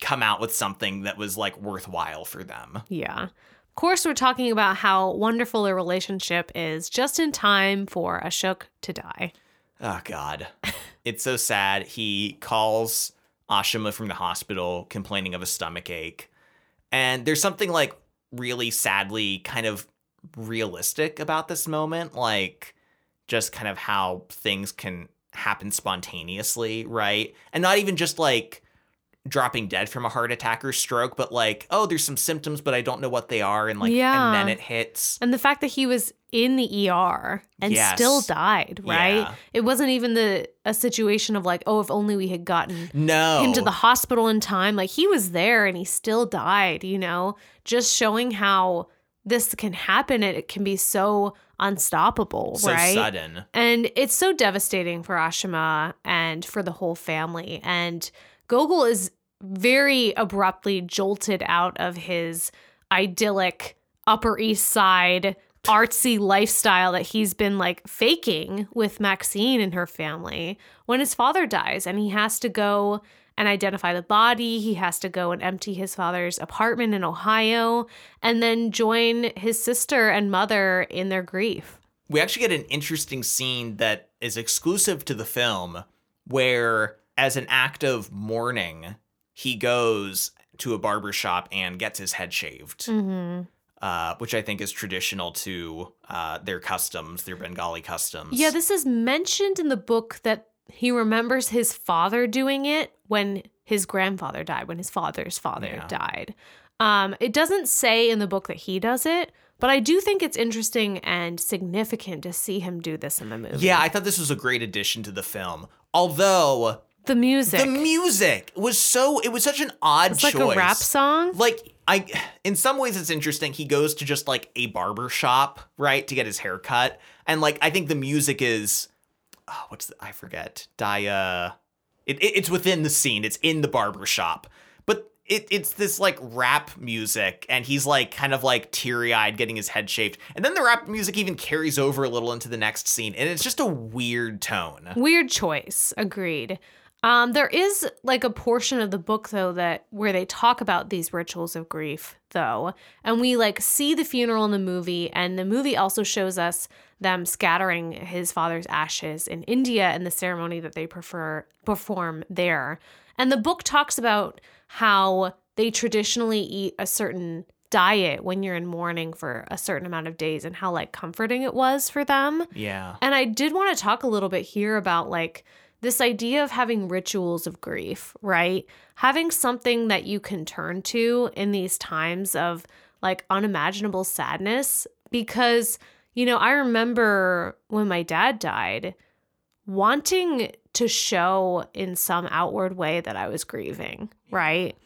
come out with something that was like worthwhile for them Yeah. Of course, we're talking about how wonderful a relationship is just in time for Ashok to die. Oh God, it's so sad. He calls Ashima from the hospital complaining of a stomach ache, and there's something like really sadly kind of realistic about this moment, like just kind of how things can happen spontaneously, right? And not even just like dropping dead from a heart attack or stroke, but like, oh, there's some symptoms, but I don't know what they are, and like, Yeah. and then it hits. And the fact that he was in the ER and Yes. still died, right? Yeah. It wasn't even the a situation of like, oh, if only we had gotten No, him to the hospital in time. Like he was there and he still died, you know? Just showing how this can happen and it can be so unstoppable, so right? sudden. And it's so devastating for Ashima and for the whole family. And Gogol is very abruptly jolted out of his idyllic Upper East Side artsy lifestyle that he's been like faking with Maxine and her family when his father dies and he has to go and identify the body. He has to go and empty his father's apartment in Ohio and then join his sister and mother in their grief. we actually get an interesting scene that is exclusive to the film where as an act of mourning he goes to a barber shop and gets his head shaved Mm-hmm. uh, which i think is traditional to uh, their customs their bengali customs Yeah, this is mentioned in the book that he remembers his father doing it when his grandfather died, when his father's father Yeah. died. Um, it doesn't say in the book that he does it, but I do think it's interesting and significant to see him do this in the movie. yeah i thought this was a great addition to the film although the music. the music was so it was such an odd it's like choice a rap song. like I in some ways it's interesting. He goes to just like a barber shop, right, to get his hair cut. And like I think the music is oh, what's the I forget. Dia it, it, it's within the scene. It's in the barber shop. But it, it's this like rap music and he's like kind of like teary-eyed getting his head shaved. And then the rap music even carries over a little into the next scene and it's just a weird tone. Weird choice. Agreed. Um, there is like a portion of the book though that where they talk about these rituals of grief though, and we like see the funeral in the movie, and the movie also shows us them scattering his father's ashes in India and the ceremony that they prefer perform there. And the book talks about how they traditionally eat a certain diet when you're in mourning for a certain amount of days and how like comforting it was for them. Yeah. And I did want to talk a little bit here about like this idea of having rituals of grief, right? Having something that you can turn to in these times of like unimaginable sadness. Because, you know, I remember when my dad died, wanting to show in some outward way that I was grieving, right?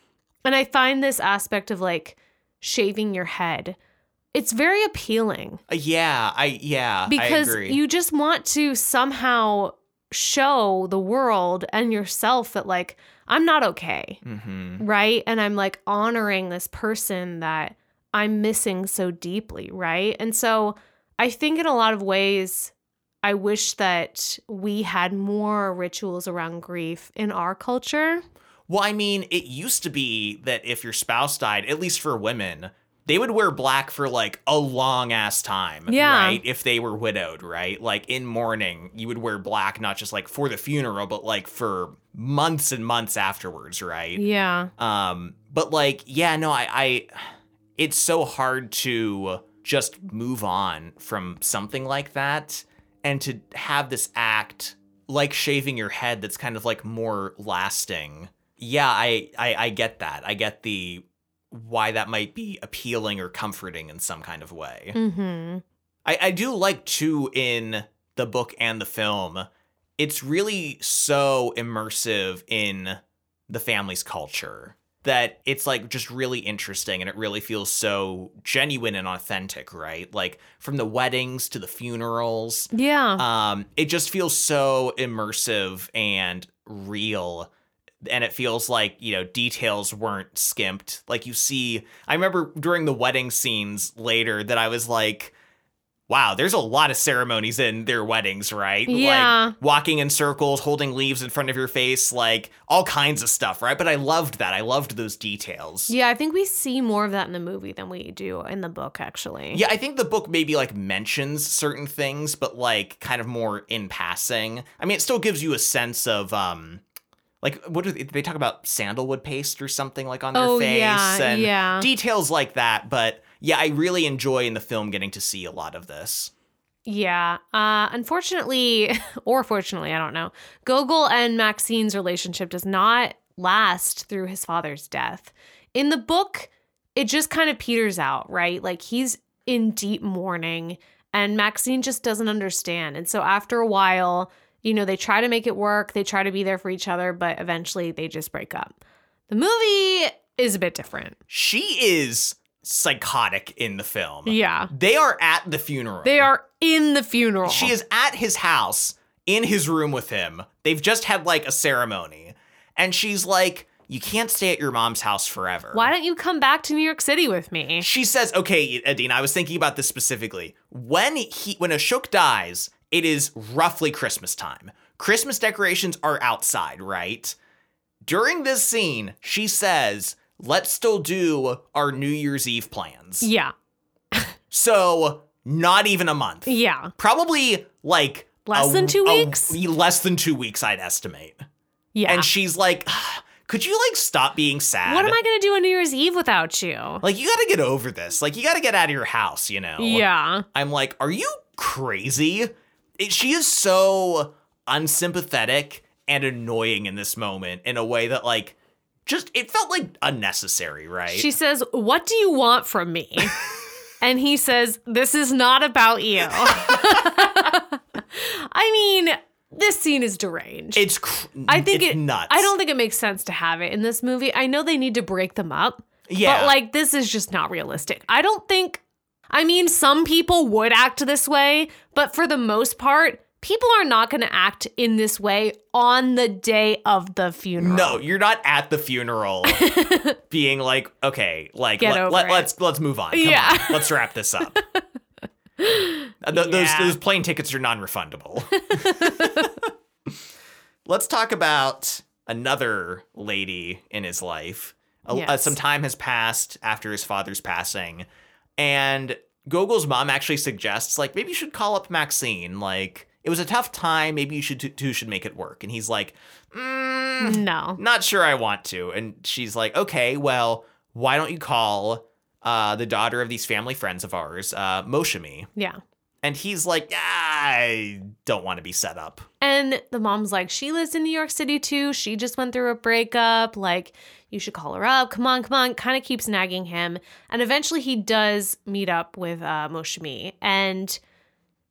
And I find this aspect of like shaving your head. It's very appealing Uh, yeah, I yeah, I because agree. you just want to somehow show the world and yourself that like I'm not okay, mm-hmm. right? And I'm like honoring this person that I'm missing so deeply, right? And so I think in a lot of ways I wish that we had more rituals around grief in our culture. Well, I mean, it used to be that if your spouse died, at least for women, they would wear black for like a long ass time. Yeah. Right? If they were widowed, right? Like in mourning, you would wear black, not just like for the funeral, but like for months and months afterwards, right? Yeah. Um, but like, yeah, no, I, I it's so hard to just move on from something like that and to have this act like shaving your head that's kind of like more lasting. Yeah, I, I I get that. I get the why that might be appealing or comforting in some kind of way. Mhm. I, I do like too in the book and the film, it's really so immersive in the family's culture that it's like just really interesting and it really feels so genuine and authentic, right? Like from the weddings to the funerals. Yeah. Um, it just feels so immersive and real. And it feels like, you know, details weren't skimped. Like you see, I remember during the wedding scenes later that I was like, wow, there's a lot of ceremonies in their weddings, right? Yeah. Like walking in circles, holding leaves in front of your face, like all kinds of stuff, right? But I loved that. I loved those details. Yeah, I think we see more of that in the movie than we do in the book, actually. Yeah, I think the book maybe like mentions certain things, but like kind of more in passing. I mean, it still gives you a sense of um like what do they, they talk about sandalwood paste or something like on their Oh, face yeah, and yeah. details like that, but yeah, I really enjoy in the film getting to see a lot of this. Yeah. Uh, unfortunately, or fortunately, I don't know. Gogol and Maxine's relationship does not last through his father's death. In the book, it just kind of peters out, right? Like he's in deep mourning and Maxine just doesn't understand. And so after a while, you know, they try to make it work, they try to be there for each other, but eventually they just break up. The movie is a bit different. She is psychotic in the film. Yeah. They are at the funeral. They are in the funeral. She is at his house in his room with him. They've just had like a ceremony. And she's like, You can't stay at your mom's house forever. Why don't you come back to New York City with me? She says, Okay, Adina, I was thinking about this specifically. When he when Ashok dies, it is roughly Christmas time. Christmas decorations are outside, right? During this scene, she says, Let's still do our New Year's Eve plans. Yeah. So, not even a month. Yeah. Probably like Less a- than two a- weeks? less than two weeks, I'd estimate. Yeah. And she's like, "Ah, "Could you like stop being sad? what am I going to do on New Year's Eve without you? Like, you got to get over this. Like, you got to get out of your house. You know? Yeah. I'm like, are you crazy? It, she is so unsympathetic and annoying in this moment in a way that like just it felt like unnecessary, right? She says, What do you want from me? and he says, This is not about you. I mean, this scene is deranged. it's cr- I think it's it nuts. I don't think it makes sense to have it in this movie. I know they need to break them up. Yeah. But like this is just not realistic. I don't think I mean some people would act this way, but for the most part, people are not going to act in this way on the day of the funeral. No, you're not at the funeral being like, okay, like Get let, let, it. let's let's move on. Come Yeah. on, let's wrap this up. Uh, th- Those Yeah. those plane tickets are non-refundable. let's talk about another lady in his life. A- uh, some time has passed after his father's passing, and Gogol's mom actually suggests like maybe you should call up Maxine. Like it was a tough time. Maybe you should two should make it work. And he's like, mm, No. not sure I want to. And she's like, okay, well, why don't you call uh, the daughter of these family friends of ours, uh, Moushumi? Yeah. And he's like, I don't want to be set up. And the mom's like, she lives in New York City too. She just went through a breakup. Like, you should call her up. Come on, come on. Kind of keeps nagging him. And eventually he does meet up with uh, Moushumi. And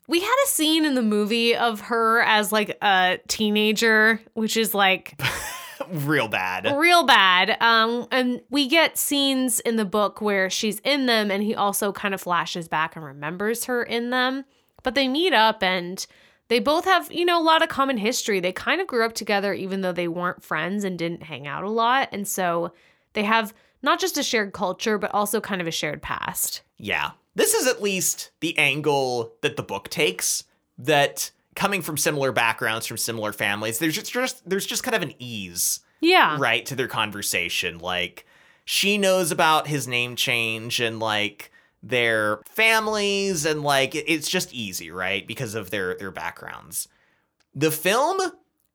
we had a scene in the movie of her as like a teenager, which is like Real bad. real bad. Um, and we get scenes in the book where she's in them, and he also kind of flashes back and remembers her in them. But they meet up, and they both have, you know, a lot of common history. They kind of grew up together, even though they weren't friends and didn't hang out a lot. And so they have not just a shared culture, but also kind of a shared past. Yeah. This is at least the angle that the book takes that coming from similar backgrounds from similar families there's just, just there's just kind of an ease Yeah. right to their conversation like she knows about his name change and like their families and like it's just easy right because of their their backgrounds the film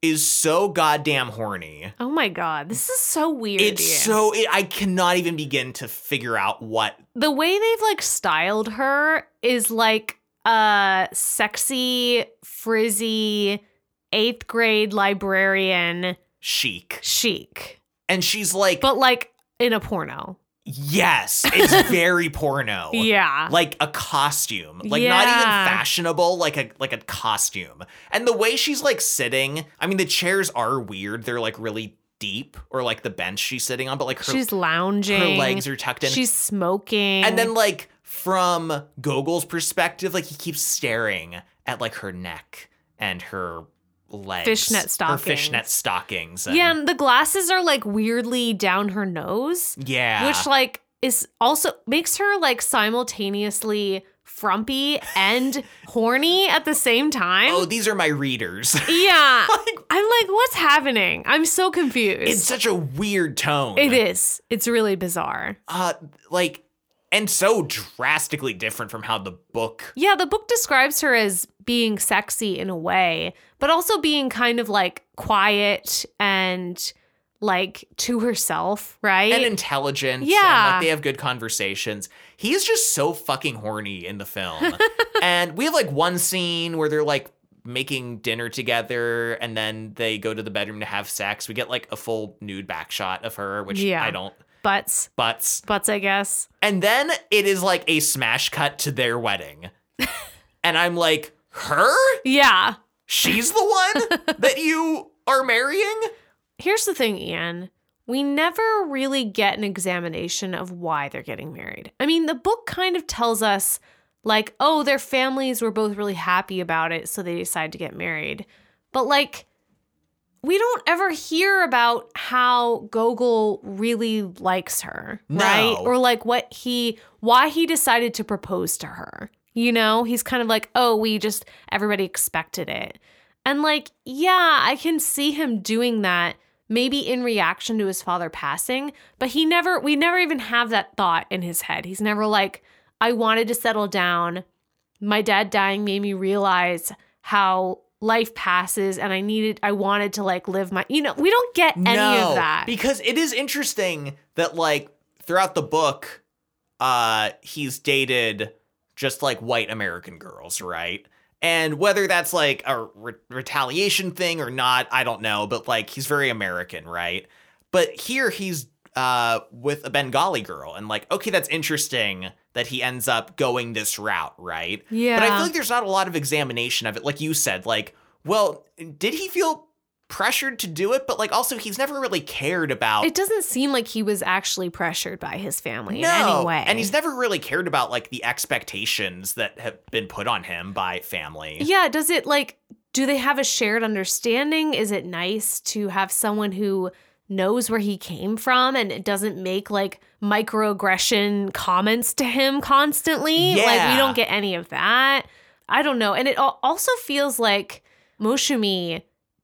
is so goddamn horny Oh my God. This is so weird. it's so it, i cannot even begin to figure out what the way they've like styled her is like a sexy, frizzy, eighth grade librarian chic chic, and she's like but like in a porno. Yes, it's very porno. Yeah. Like a costume. Like not even fashionable, like a like a costume. And the way she's like sitting, I mean the chairs are weird. They're like really deep or like the bench she's sitting on, but like her She's lounging. her legs are tucked in. She's smoking. and then like from Gogol's perspective, like he keeps staring at like her neck and her legs. Fishnet Her stockings. fishnet stockings. and- yeah, and the glasses are like weirdly down her nose, Yeah. which like is also makes her like simultaneously frumpy and horny at the same time. Oh, these are my readers. yeah. I'm like, what's happening? I'm so confused. it's such a weird tone. it is. It's really bizarre. Uh, like, and so drastically different from how the book. Yeah, the book describes her as being sexy in a way, but also being kind of like quiet and like to herself, right? And intelligent. Yeah. And, like, they have good conversations. He's just so fucking horny in the film. and we have like one scene where they're like making dinner together and then they go to the bedroom to have sex. We get like a full nude back shot of her, which Yeah. I don't. butts, Butts. butts, I guess. And then it is like a smash cut to their wedding. and I'm like, her? Yeah. She's the one that you are marrying? Here's the thing, Ian. We never really get an examination of why they're getting married. I mean, the book kind of tells us, like, oh, their families were both really happy about it, so they decided to get married. But, like, we don't ever hear about how Gogol really likes her, right? Or, like, what he, why he decided to propose to her. You know, he's kind of like, oh, we just, everybody expected it. And like, yeah, I can see him doing that maybe in reaction to his father passing, but he never, we never even have that thought in his head. He's never like, I wanted to settle down. My dad dying made me realize how life passes and I needed, I wanted to like live my, you know, we don't get any of that. Because it is interesting that like throughout the book, uh, he's dated just like white American girls, right? And whether that's like a re- retaliation thing or not, I don't know. But like he's very American, right? But here he's uh with a Bengali girl, and like okay, that's interesting that he ends up going this route, right? yeah. But I feel like there's not a lot of examination of it. Like you said, like, well, did he feel pressured to do it? But like also he's never really cared about it doesn't seem like he was actually pressured by his family in any way. And he's never really cared about like the expectations that have been put on him by family. Yeah, does it like do they have a shared understanding? Is it nice to have someone who knows where he came from and it doesn't make like microaggression comments to him constantly? Like Yeah. we don't get any of that. I don't know. And it also feels like Moushumi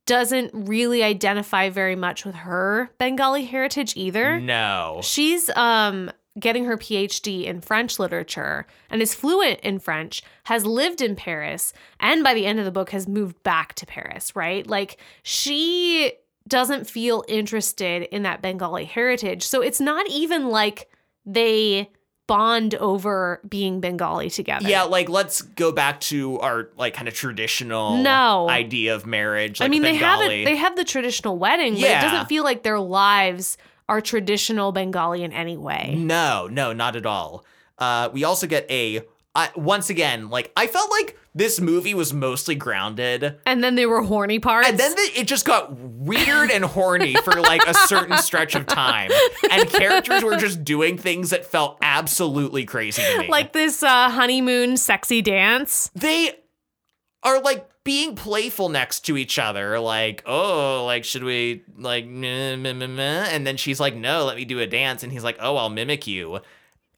doesn't really identify very much with her Bengali heritage either. No. She's um getting her PhD in French literature and is fluent in French, has lived in Paris, and by the end of the book has moved back to Paris, right? Like she doesn't feel interested in that Bengali heritage. So it's not even like they bond over being Bengali together. Yeah, like let's go back to our like kind of traditional No. idea of marriage. I like mean they have Bengali. it they have the traditional wedding, but it doesn't feel like their lives are traditional Bengali in any way. No, no, not at all. Uh, we also get a I once again like I felt like this movie was mostly grounded, And then there were horny parts. and then the, it just got weird and horny for like a certain stretch of time, and characters were just doing things that felt absolutely crazy to me. like this uh, honeymoon sexy dance. they are like being playful next to each other like oh like should we like meh, meh, meh, meh? and then she's like no let me do a dance and he's like oh i'll mimic you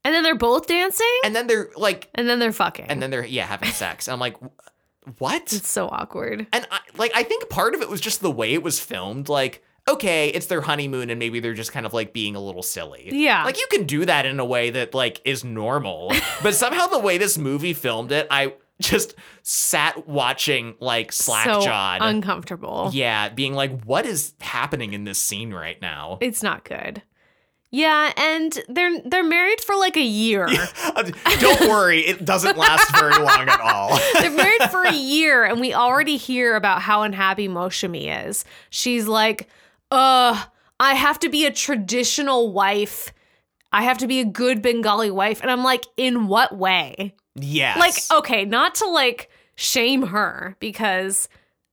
And then they're both dancing. and then they're like And then they're fucking. and then they're yeah having sex And i'm like what it's so awkward. and I, like i think part of it was just the way it was filmed like okay it's their honeymoon and maybe they're just kind of like being a little silly Yeah. like you can do that in a way that like is normal but somehow the way this movie filmed it i just sat watching like slack so uncomfortable. yeah being like what is happening in this scene right now It's not good. Yeah, and they're they're married for like a year. don't worry it doesn't last very long at all they're married for a year, and we already hear about how unhappy Moushumi is. She's like, "Uh, I have to be a traditional wife. I have to be a good Bengali wife." And I'm like, "In what way?" yes like okay not to like shame her because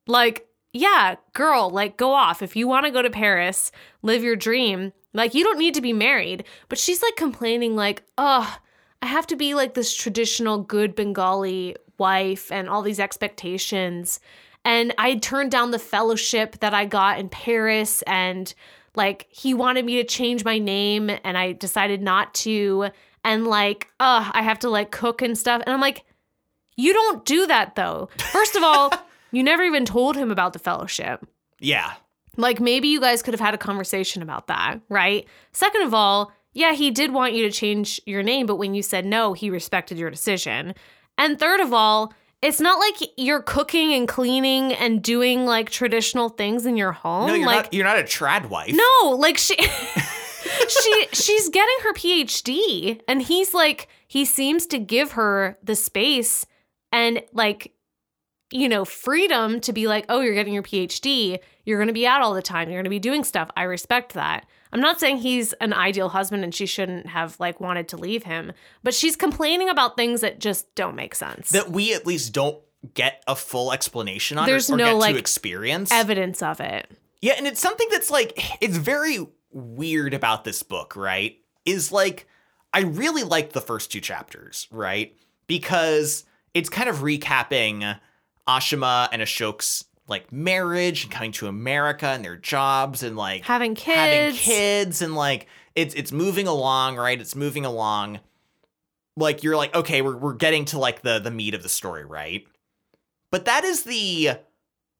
like yeah girl like go off. If you want to go to paris live your dream. Like you don't need to be married. But she's like complaining like oh i have to be like this traditional good bengali wife and all these expectations. And i turned down the fellowship that i got in paris and like he wanted me to change my name and I decided not to. And like, uh, I have to like cook and stuff. And I'm like, you don't do that though. First of all, you never even told him about the fellowship. Yeah. Like maybe you guys could have had a conversation about that, right? Second of all, yeah, he did want you to change your name, but when you said no, he respected your decision. And third of all, it's not like you're cooking and cleaning and doing like traditional things in your home. No, you're like not. You're not a trad wife. no, like she she she's getting her PhD and he's like he seems to give her the space and like you know, freedom to be like, "Oh, you're getting your PhD. You're going to be out all the time. You're going to be doing stuff." I respect that. I'm not saying he's an ideal husband and she shouldn't have like wanted to leave him, but she's complaining about things that just don't make sense. That we at least don't get a full explanation on There's or, or no, get like, to experience. Evidence of it. Yeah, and it's something that's like it's very weird about this book, right? Is like I really like the first two chapters, right? Because it's kind of recapping Ashima and Ashok's like marriage and coming to America and their jobs and like Having kids, having kids. and like it's it's moving along, right? It's moving along. Like you're like, okay, we're we're getting to like the the meat of the story, right? But that is the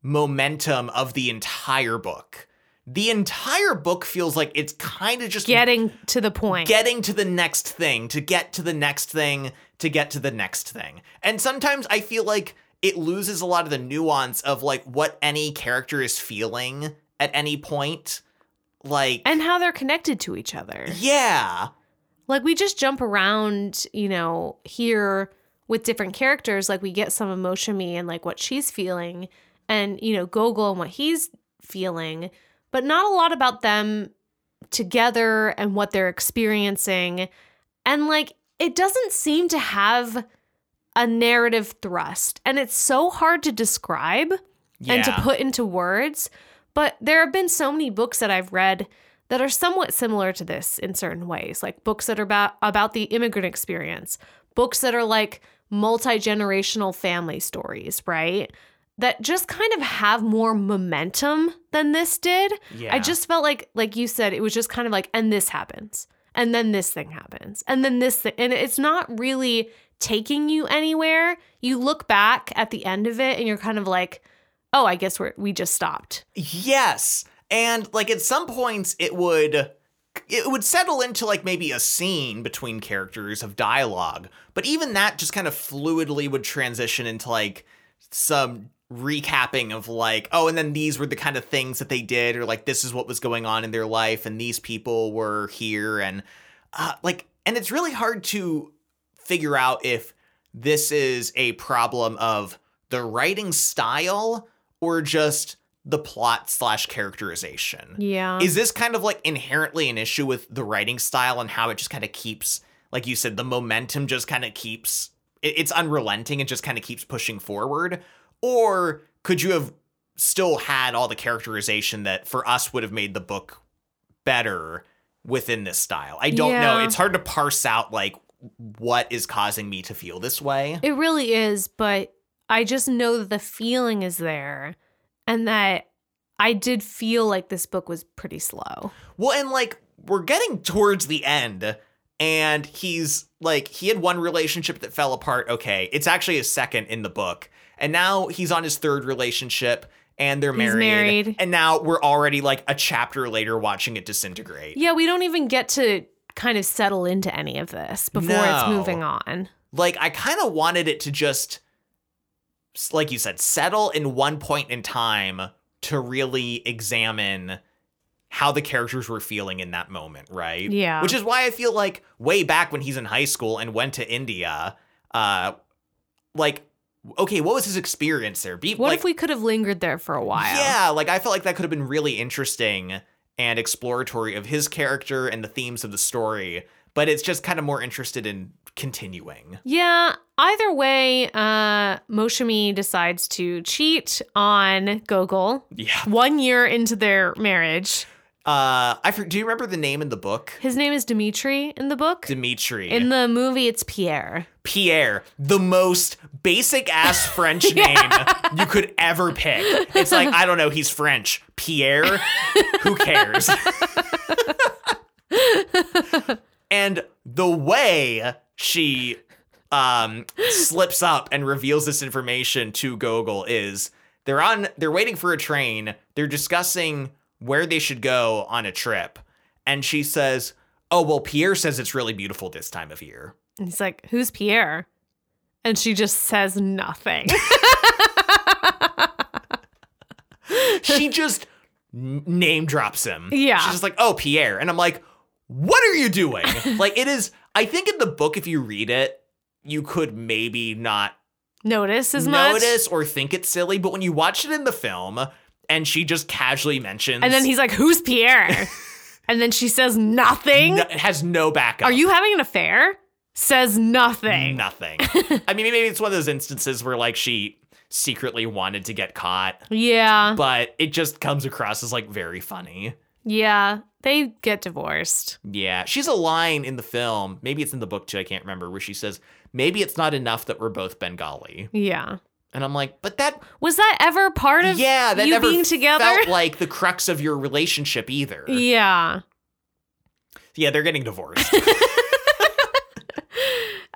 momentum of the entire book. The entire book feels like it's kind of just Getting to the point. getting to the next thing, to get to the next thing, to get to the next thing. And sometimes I feel like it loses a lot of the nuance of like what any character is feeling at any point. Like, and how they're connected to each other. yeah. Like we just jump around, you know, here with different characters. Like we get some of Moushumi and like what she's feeling, and you know, Gogol and what he's feeling, but not a lot about them together and what they're experiencing. And like it doesn't seem to have a narrative thrust. And it's so hard to describe and to put into words. But there have been so many books that I've read that are somewhat similar to this in certain ways, like books that are about about the immigrant experience, books that are like multi-generational family stories, right? That just kind of have more momentum than this did. Yeah. I just felt like like you said it was just kind of like and this happens. And then this thing happens. And then this thing and it's not really taking you anywhere. You look back at the end of it and you're kind of like, "Oh, I guess we're we just stopped." Yes. And like at some points it would it would settle into like maybe a scene between characters of dialogue. But even that just kind of fluidly would transition into like some recapping of like, oh, and then these were the kind of things that they did, or like this is what was going on in their life, and these people were here, and uh, like, and it's really hard to figure out if this is a problem of the writing style or just the plot slash characterization. Yeah. Is this kind of like inherently an issue with the writing style and how it just kind of keeps, like you said, the momentum just kind of keeps, it's unrelenting and just kind of keeps pushing forward? Or could you have still had all the characterization that for us would have made the book better within this style? I don't know. It's hard to parse out like what is causing me to feel this way. It really is, but I just know that the feeling is there and that I did feel like this book was pretty slow. Well, and like we're getting towards the end, and he's like he had one relationship that fell apart. Okay, it's actually his second in the book, and now he's on his third relationship, and they're married. married. And now we're already like a chapter later watching it disintegrate. Yeah, we don't even get to kind of settle into any of this before it's moving on. Like I kind of wanted it to just, like you said, settle in one point in time to really examine how the characters were feeling in that moment, right? Yeah. Which is why I feel like way back when he's in high school and went to India, uh, like, okay, what was his experience there? Be What like, if we could have lingered there for a while? yeah, like I felt like that could have been really interesting and exploratory of his character and the themes of the story, but it's just kind of more interested in continuing. Yeah, either way, uh Moushumi decides to cheat on Gogol Yeah. one year into their marriage. Uh, I for, do you remember the name in the book? His name is Dimitri in the book. Dimitri. in the movie, it's Pierre. Pierre, the most basic ass French name you could ever pick. It's like, I don't know, he's French. Pierre? Who cares? and the way she um slips up and reveals this information to Gogol is they're on they're waiting for a train. They're discussing where they should go on a trip. And she says, "Oh, well Pierre says it's really beautiful this time of year." And he's like, Who's Pierre? And she just says nothing. She just name drops him. Yeah. She's just like, "Oh, Pierre." And I'm like, "What are you doing?" like it is I think in the book if you read it, you could maybe not Notice as much. notice or think it's silly, but when you watch it in the film and she just casually mentions And then he's like, Who's Pierre? and then she says nothing. no, has no backup. Are you having an affair? Says nothing. nothing? I mean, maybe it's one of those instances where like she secretly wanted to get caught, Yeah. but it just comes across as like very funny. Yeah. They get divorced. Yeah, she's a line in the film, maybe it's in the book too, I can't remember, where she says, "Maybe it's not enough that we're both Bengali." Yeah. And I'm like, "But that Was that ever part of yeah, that you never being together? felt like the crux of your relationship either." yeah. Yeah, they're getting divorced.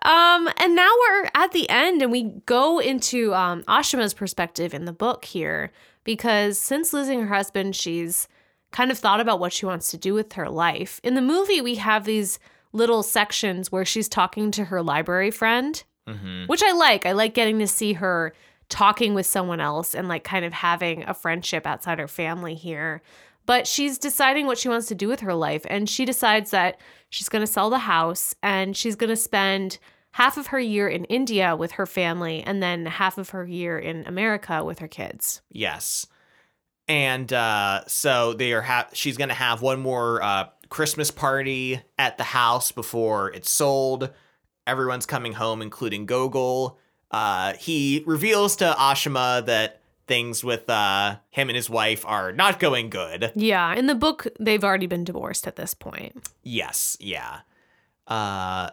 Um, and now we're at the end and we go into um Ashima's perspective in the book here because since losing her husband, she's kind of thought about what she wants to do with her life. In the movie, we have these little sections where she's talking to her library friend, hmm which I like. I like getting to see her talking with someone else and like kind of having a friendship outside her family here. But she's deciding what she wants to do with her life. And she decides that she's going to sell the house and she's going to spend half of her year in India with her family and then half of her year in America with her kids. Yes. And uh, so they are. Ha- she's gonna have one more uh, Christmas party at the house before it's sold. Everyone's coming home, including Gogol. Uh, he reveals to Ashima that things with uh, him and his wife are not going good. Yeah. In the book, they've already been divorced at this point. Yes, yeah. Uh,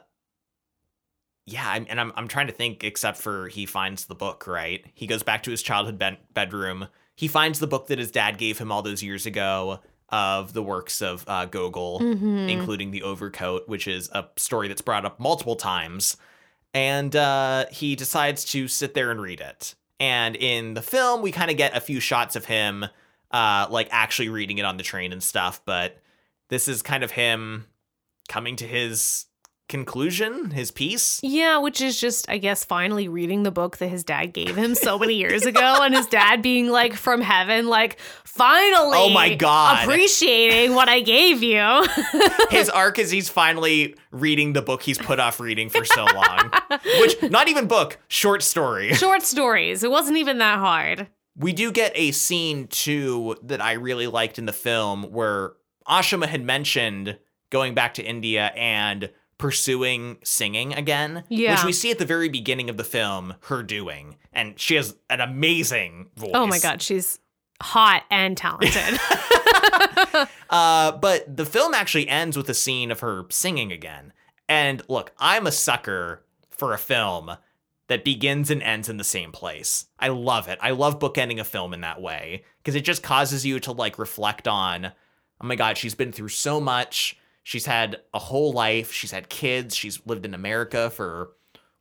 yeah, I'm, and I'm I'm trying to think. Except for he finds the book, right? He goes back to his childhood bed- bedroom. He finds the book that his dad gave him all those years ago of the works of uh, Gogol, Mhm. including the Overcoat, which is a story that's brought up multiple times. And uh, he decides to sit there and read it. And in the film, we kind of get a few shots of him, uh, like actually reading it on the train and stuff. But this is kind of him coming to his conclusion, his piece. Yeah, which is just, I guess, finally reading the book that his dad gave him so many years ago, and his dad being like from heaven, like, finally, Oh my God. appreciating what I gave you. His arc is he's finally reading the book he's put off reading for so long. Which, not even book, short story. Short stories. It wasn't even that hard. We do get a scene too that I really liked in the film where Ashima had mentioned going back to India and pursuing singing again, Yeah. which we see at the very beginning of the film her doing, and she has an amazing voice. Oh my God, she's hot and talented. Uh, but the film actually ends with a scene of her singing again. And look, I'm a sucker for a film that begins and ends in the same place. I love it. I love bookending a film in that way because it just causes you to like reflect on, oh my God, she's been through so much. She's had a whole life. She's had kids. She's lived in America for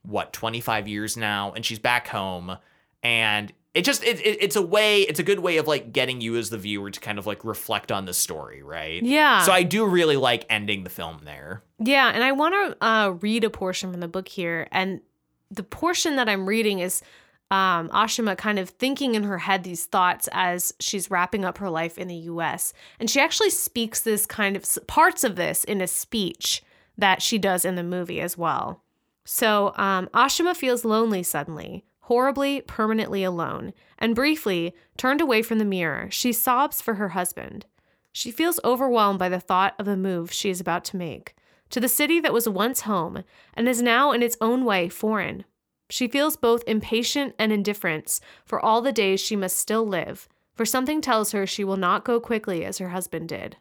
what, 25 years now, and she's back home. And it just it, it it's a way it's a good way of like getting you as the viewer to kind of like reflect on the story right yeah. so i do really like ending the film there Yeah, and I want to uh, read a portion from the book here, and the portion that I'm reading is um, Ashima kind of thinking in her head these thoughts as she's wrapping up her life in the U.S. And she actually speaks this kind of parts of this in a speech that she does in the movie as well. So um, Ashima feels lonely suddenly, horribly, permanently alone, and briefly turned away from the mirror. She sobs for her husband. She feels overwhelmed by the thought of the move she is about to make to the city that was once home and is now in its own way foreign. She feels both impatient and indifference for all the days she must still live, for something tells her she will not go quickly as her husband did.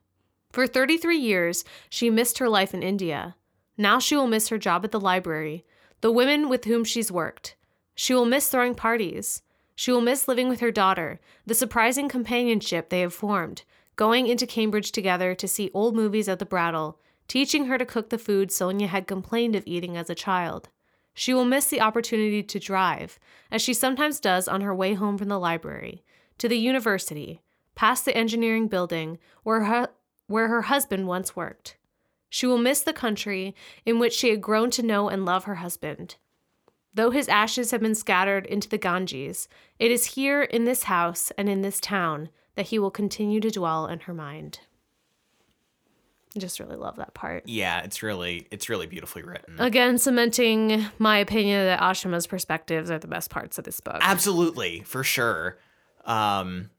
For 33 years, she missed her life in India. Now she will miss her job at the library, the women with whom she's worked. She will miss throwing parties. She will miss living with her daughter, the surprising companionship they have formed, going into Cambridge together to see old movies at the Brattle, teaching her to cook the food Sonia had complained of eating as a child. She will miss the opportunity to drive, as she sometimes does on her way home from the library, to the university, past the engineering building where her, where her husband once worked. She will miss the country in which she had grown to know and love her husband. Though his ashes have been scattered into the Ganges, it is here in this house and in this town that he will continue to dwell in her mind. I just really love that part. Yeah, it's really it's really beautifully written. Again, cementing my opinion that Ashima's perspectives are the best parts of this book. Absolutely, for sure. Um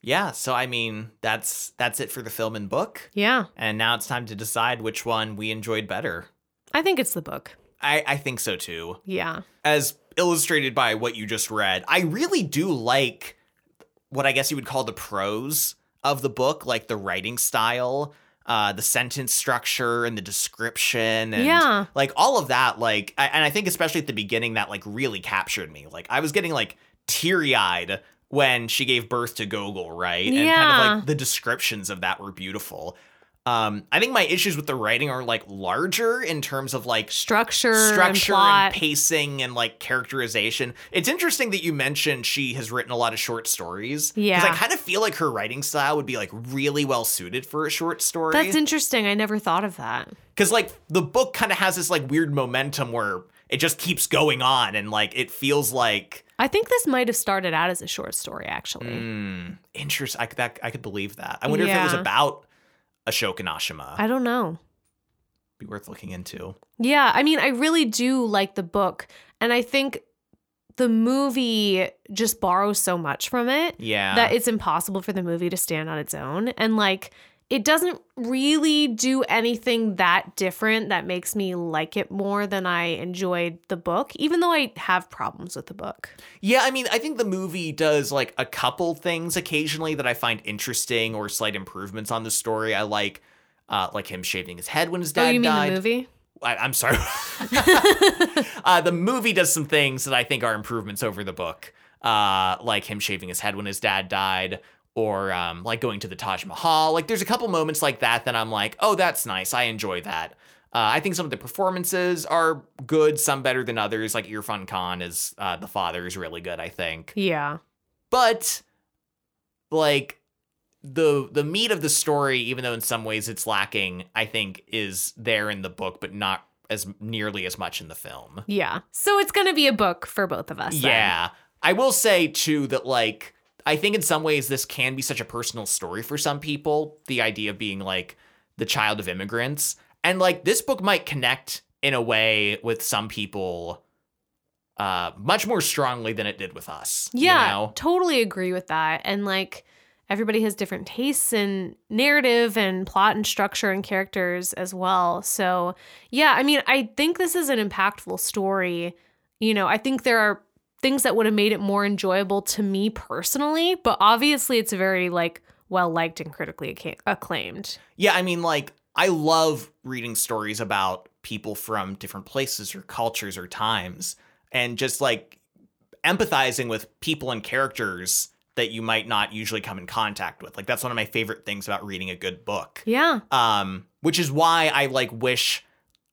yeah, so I mean, that's that's it for the film and book. Yeah, And now it's time to decide which one we enjoyed better. I think it's the book. I, I think so too. Yeah. As illustrated by what you just read, I really do like what I guess you would call the prose of the book, like the writing style, uh, the sentence structure and the description and Yeah. like all of that. Like, I, and I think especially at the beginning that like really captured me. Like, I was getting like teary eyed when she gave birth to Gogol, right? And kind of like the descriptions of that were beautiful. Um, I think my issues with the writing are like larger in terms of like Structure, structure and plot. pacing and like characterization. It's interesting that you mentioned she has written a lot of short stories. Yeah. Because I kind of feel like her writing style would be like really well suited for a short story. That's interesting. I never thought of that. Because like the book kind of has this like weird momentum where it just keeps going on and like it feels like I think this might have started out as a short story, actually. mm, interest. I could that I could believe that. I wonder if it was about Ashok and Ashima. I don't know. Be worth looking into. Yeah, I mean, I really do like the book, and I think the movie just borrows so much from it Yeah. that it's impossible for the movie to stand on its own. And like, it doesn't really do anything that different that makes me like it more than I enjoyed the book, even though I have problems with the book. Yeah, I mean, I think the movie does like a couple things occasionally that I find interesting or slight improvements on the story. I like, uh, like him shaving his head when his dad oh, you mean died. the movie? I, I'm sorry. uh, the movie does some things that I think are improvements over the book, uh, like him shaving his head when his dad died, or um, like going to the Taj Mahal. Like, there's a couple moments like that that I'm like, oh, that's nice. I enjoy that. Uh, I think some of the performances are good, some better than others. Like Irrfan Khan is uh, the father is really good, I think. Yeah. But like the the meat of the story, even though in some ways it's lacking, I think is there in the book, but not as nearly as much in the film. Yeah. So it's going to be a book for both of us. then. Yeah. I will say too that like I think in some ways this can be such a personal story for some people, the idea of being like the child of immigrants. And like this book might connect in a way with some people uh much more strongly than it did with us. you Yeah, know? totally agree with that. And like everybody has different tastes in narrative and plot and structure and characters as well. So, yeah, I mean, I think this is an impactful story. You know, I think there are things that would have made it more enjoyable to me personally, but obviously it's very like well liked and critically acclaimed. Yeah, I mean, like, I love reading stories about people from different places or cultures or times and just like empathizing with people and characters that you might not usually come in contact with. Like, that's one of my favorite things about reading a good book. Yeah. Um, which is why I like wish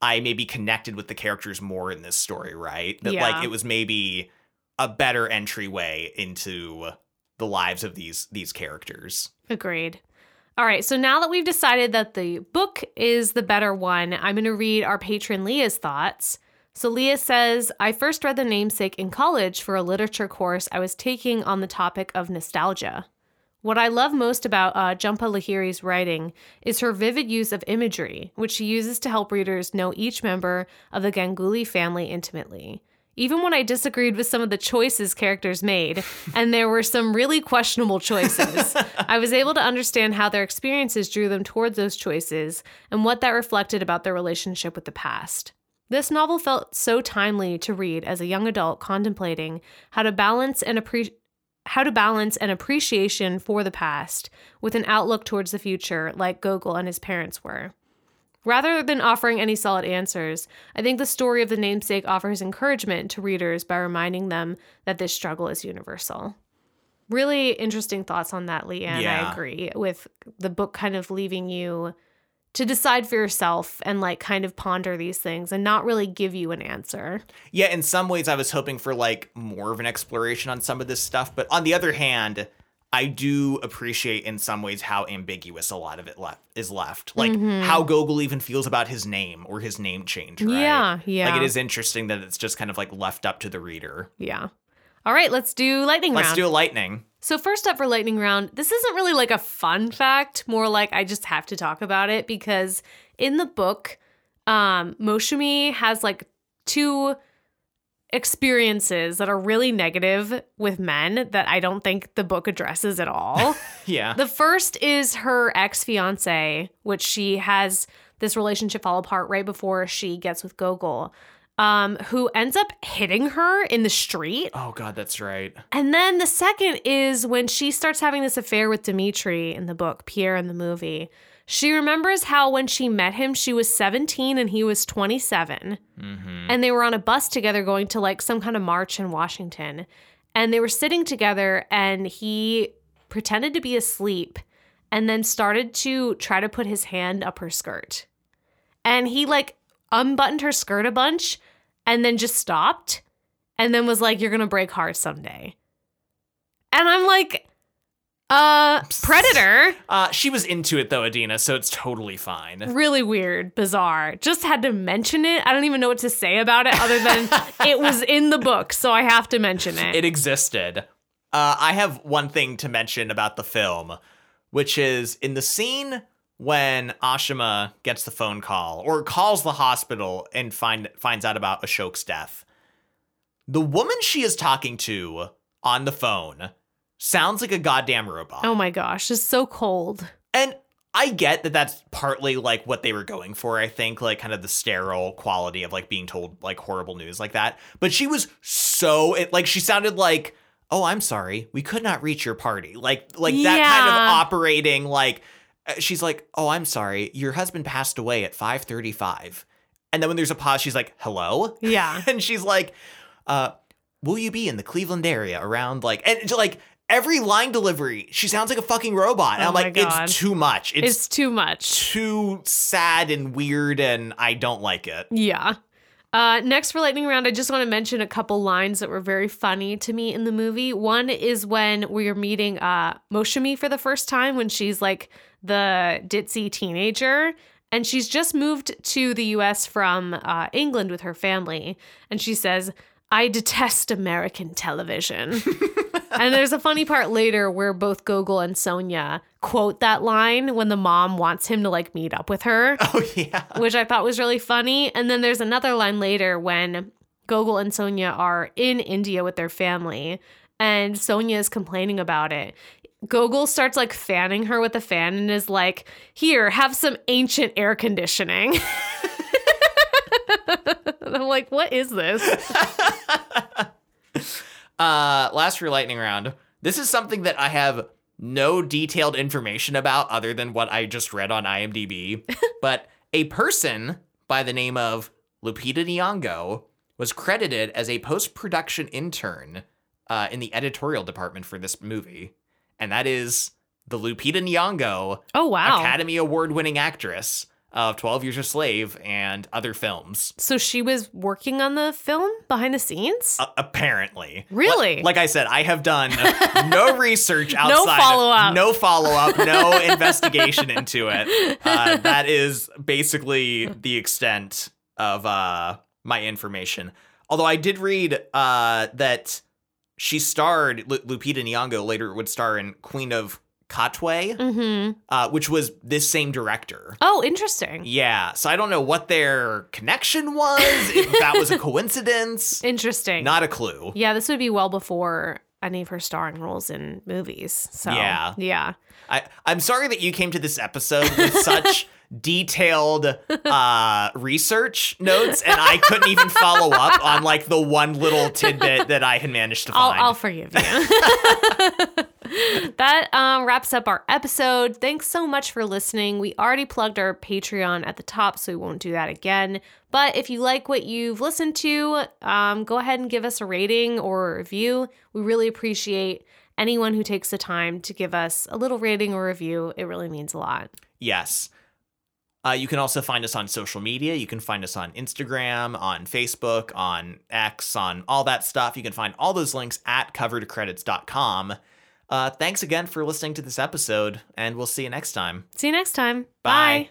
I maybe connected with the characters more in this story, right? That Yeah. like it was maybe a better entryway into the lives of these these characters. Agreed. All right, so now that we've decided that the book is the better one, I'm going to read our patron Leah's thoughts. So Leah says, I first read The Namesake in college for a literature course I was taking on the topic of nostalgia. What I love most about uh, Jhumpa Lahiri's writing is her vivid use of imagery, which she uses to help readers know each member of the Ganguly family intimately. Even when I disagreed with some of the choices characters made, and there were some really questionable choices, I was able to understand how their experiences drew them towards those choices and what that reflected about their relationship with the past. This novel felt so timely to read as a young adult contemplating how to balance and how to balance an appreciation for the past with an outlook towards the future like Gogol and his parents were. Rather than offering any solid answers, I think the story of the namesake offers encouragement to readers by reminding them that this struggle is universal. Really interesting thoughts on that, Leanne. I agree with the book kind of leaving you to decide for yourself and like kind of ponder these things and not really give you an answer. Yeah, in some ways I was hoping for like more of an exploration on some of this stuff, but on the other hand, I do appreciate in some ways how ambiguous a lot of it left is left. Like how Gogol even feels about his name or his name change, right? Yeah, yeah. Like it is interesting that it's just kind of like left up to the reader. Yeah. All right, let's do lightning round. Let's do a lightning. So first up for lightning round, this isn't really like a fun fact, more like I just have to talk about it because in the book, um, Moushumi has like two experiences that are really negative with men that I don't think the book addresses at all. Yeah. the first is her ex-fiance, which she has this relationship fall apart right before she gets with Gogol. Um, who ends up hitting her in the street oh god, that's right. and then the second is when she starts having this affair with Dimitri in the book, Pierre in the movie. She remembers how when she met him, she was 17 and he was 27. Mm-hmm. And they were on a bus together going to like some kind of march in Washington. And they were sitting together and he pretended to be asleep and then started to try to put his hand up her skirt. And he like unbuttoned her skirt a bunch and then just stopped and then was like, You're gonna break hearts someday. And I'm like, uh, Predator. Uh she was into it though, Adina, so it's totally fine. Really weird, bizarre. Just had to mention it. I don't even know what to say about it other than it was in the book, so I have to mention it. It existed. Uh, I have one thing to mention about the film, which is in the scene when Ashima gets the phone call or calls the hospital and find finds out about Ashok's death. The woman she is talking to on the phone sounds like a goddamn robot. oh my gosh, it's so cold. And I get that that's partly like what they were going for. I think like kind of the sterile quality of like being told like horrible news like that. But she was so it like she sounded like, "Oh, I'm sorry. We could not reach your party." Like like that kind of operating like uh, she's like, "Oh, I'm sorry. Your husband passed away at 5:35." And then when there's a pause, she's like, "Hello?" Yeah. and she's like, uh, will you be in the Cleveland area around like and like every line delivery, she sounds like a fucking robot. And Oh I'm like, God. it's too much. It's, It's too much. too sad and weird and I don't like it. Yeah. Uh, next for lightning round, I just want to mention a couple lines that were very funny to me in the movie. One is when we're meeting uh, Moushumi for the first time when she's like the ditzy teenager. And she's just moved to the US from uh, England with her family. And she says, I detest American television. and there's a funny part later where both Gogol and Sonia quote that line when the mom wants him to like meet up with her Oh yeah. which I thought was really funny. And then there's another line later when Gogol and Sonia are in India with their family, and Sonia is complaining about it. Gogol starts like fanning her with a fan and is like, Here, have some ancient air conditioning. and I'm like, What is this? Uh last for lightning round. This is something that I have no detailed information about other than what I just read on IMDb. but a person by the name of Lupita Nyong'o was credited as a post-production intern uh, in the editorial department for this movie, and that is the Lupita Nyong'o Oh, wow. Academy Award-winning actress of 12 Years a Slave and other films. so she was working on the film behind the scenes? Uh, apparently. Really? Like, like I said, I have done no research outside. no follow-up. No follow up. No investigation into it. Uh, that is basically the extent of uh, my information. Although I did read uh, that she starred, Lu- Lupita Nyong'o later would star in Queen of Katwe, mm-hmm. uh, which was this same director. Oh, interesting. Yeah, so I don't know what their connection was, if that was a coincidence. Interesting. Not a clue. Yeah, this would be well before any of her starring roles in movies. So Yeah. yeah. I, I'm sorry that you came to this episode with such detailed uh, research notes, and I couldn't even follow up on like the one little tidbit that I had managed to I'll, find. I'll forgive you. that um, wraps up our episode. Thanks so much for listening. We already plugged our Patreon at the top, so we won't do that again. But if you like what you've listened to, um, go ahead and give us a rating or a review. We really appreciate anyone who takes the time to give us a little rating or review. It really means a lot. yes. Uh, you can also find us on social media. You can find us on Instagram, on Facebook, on X, on all that stuff. You can find all those links at coveredcredits.com. Uh, thanks again for listening to this episode, and we'll see you next time. See you next time. Bye. Bye.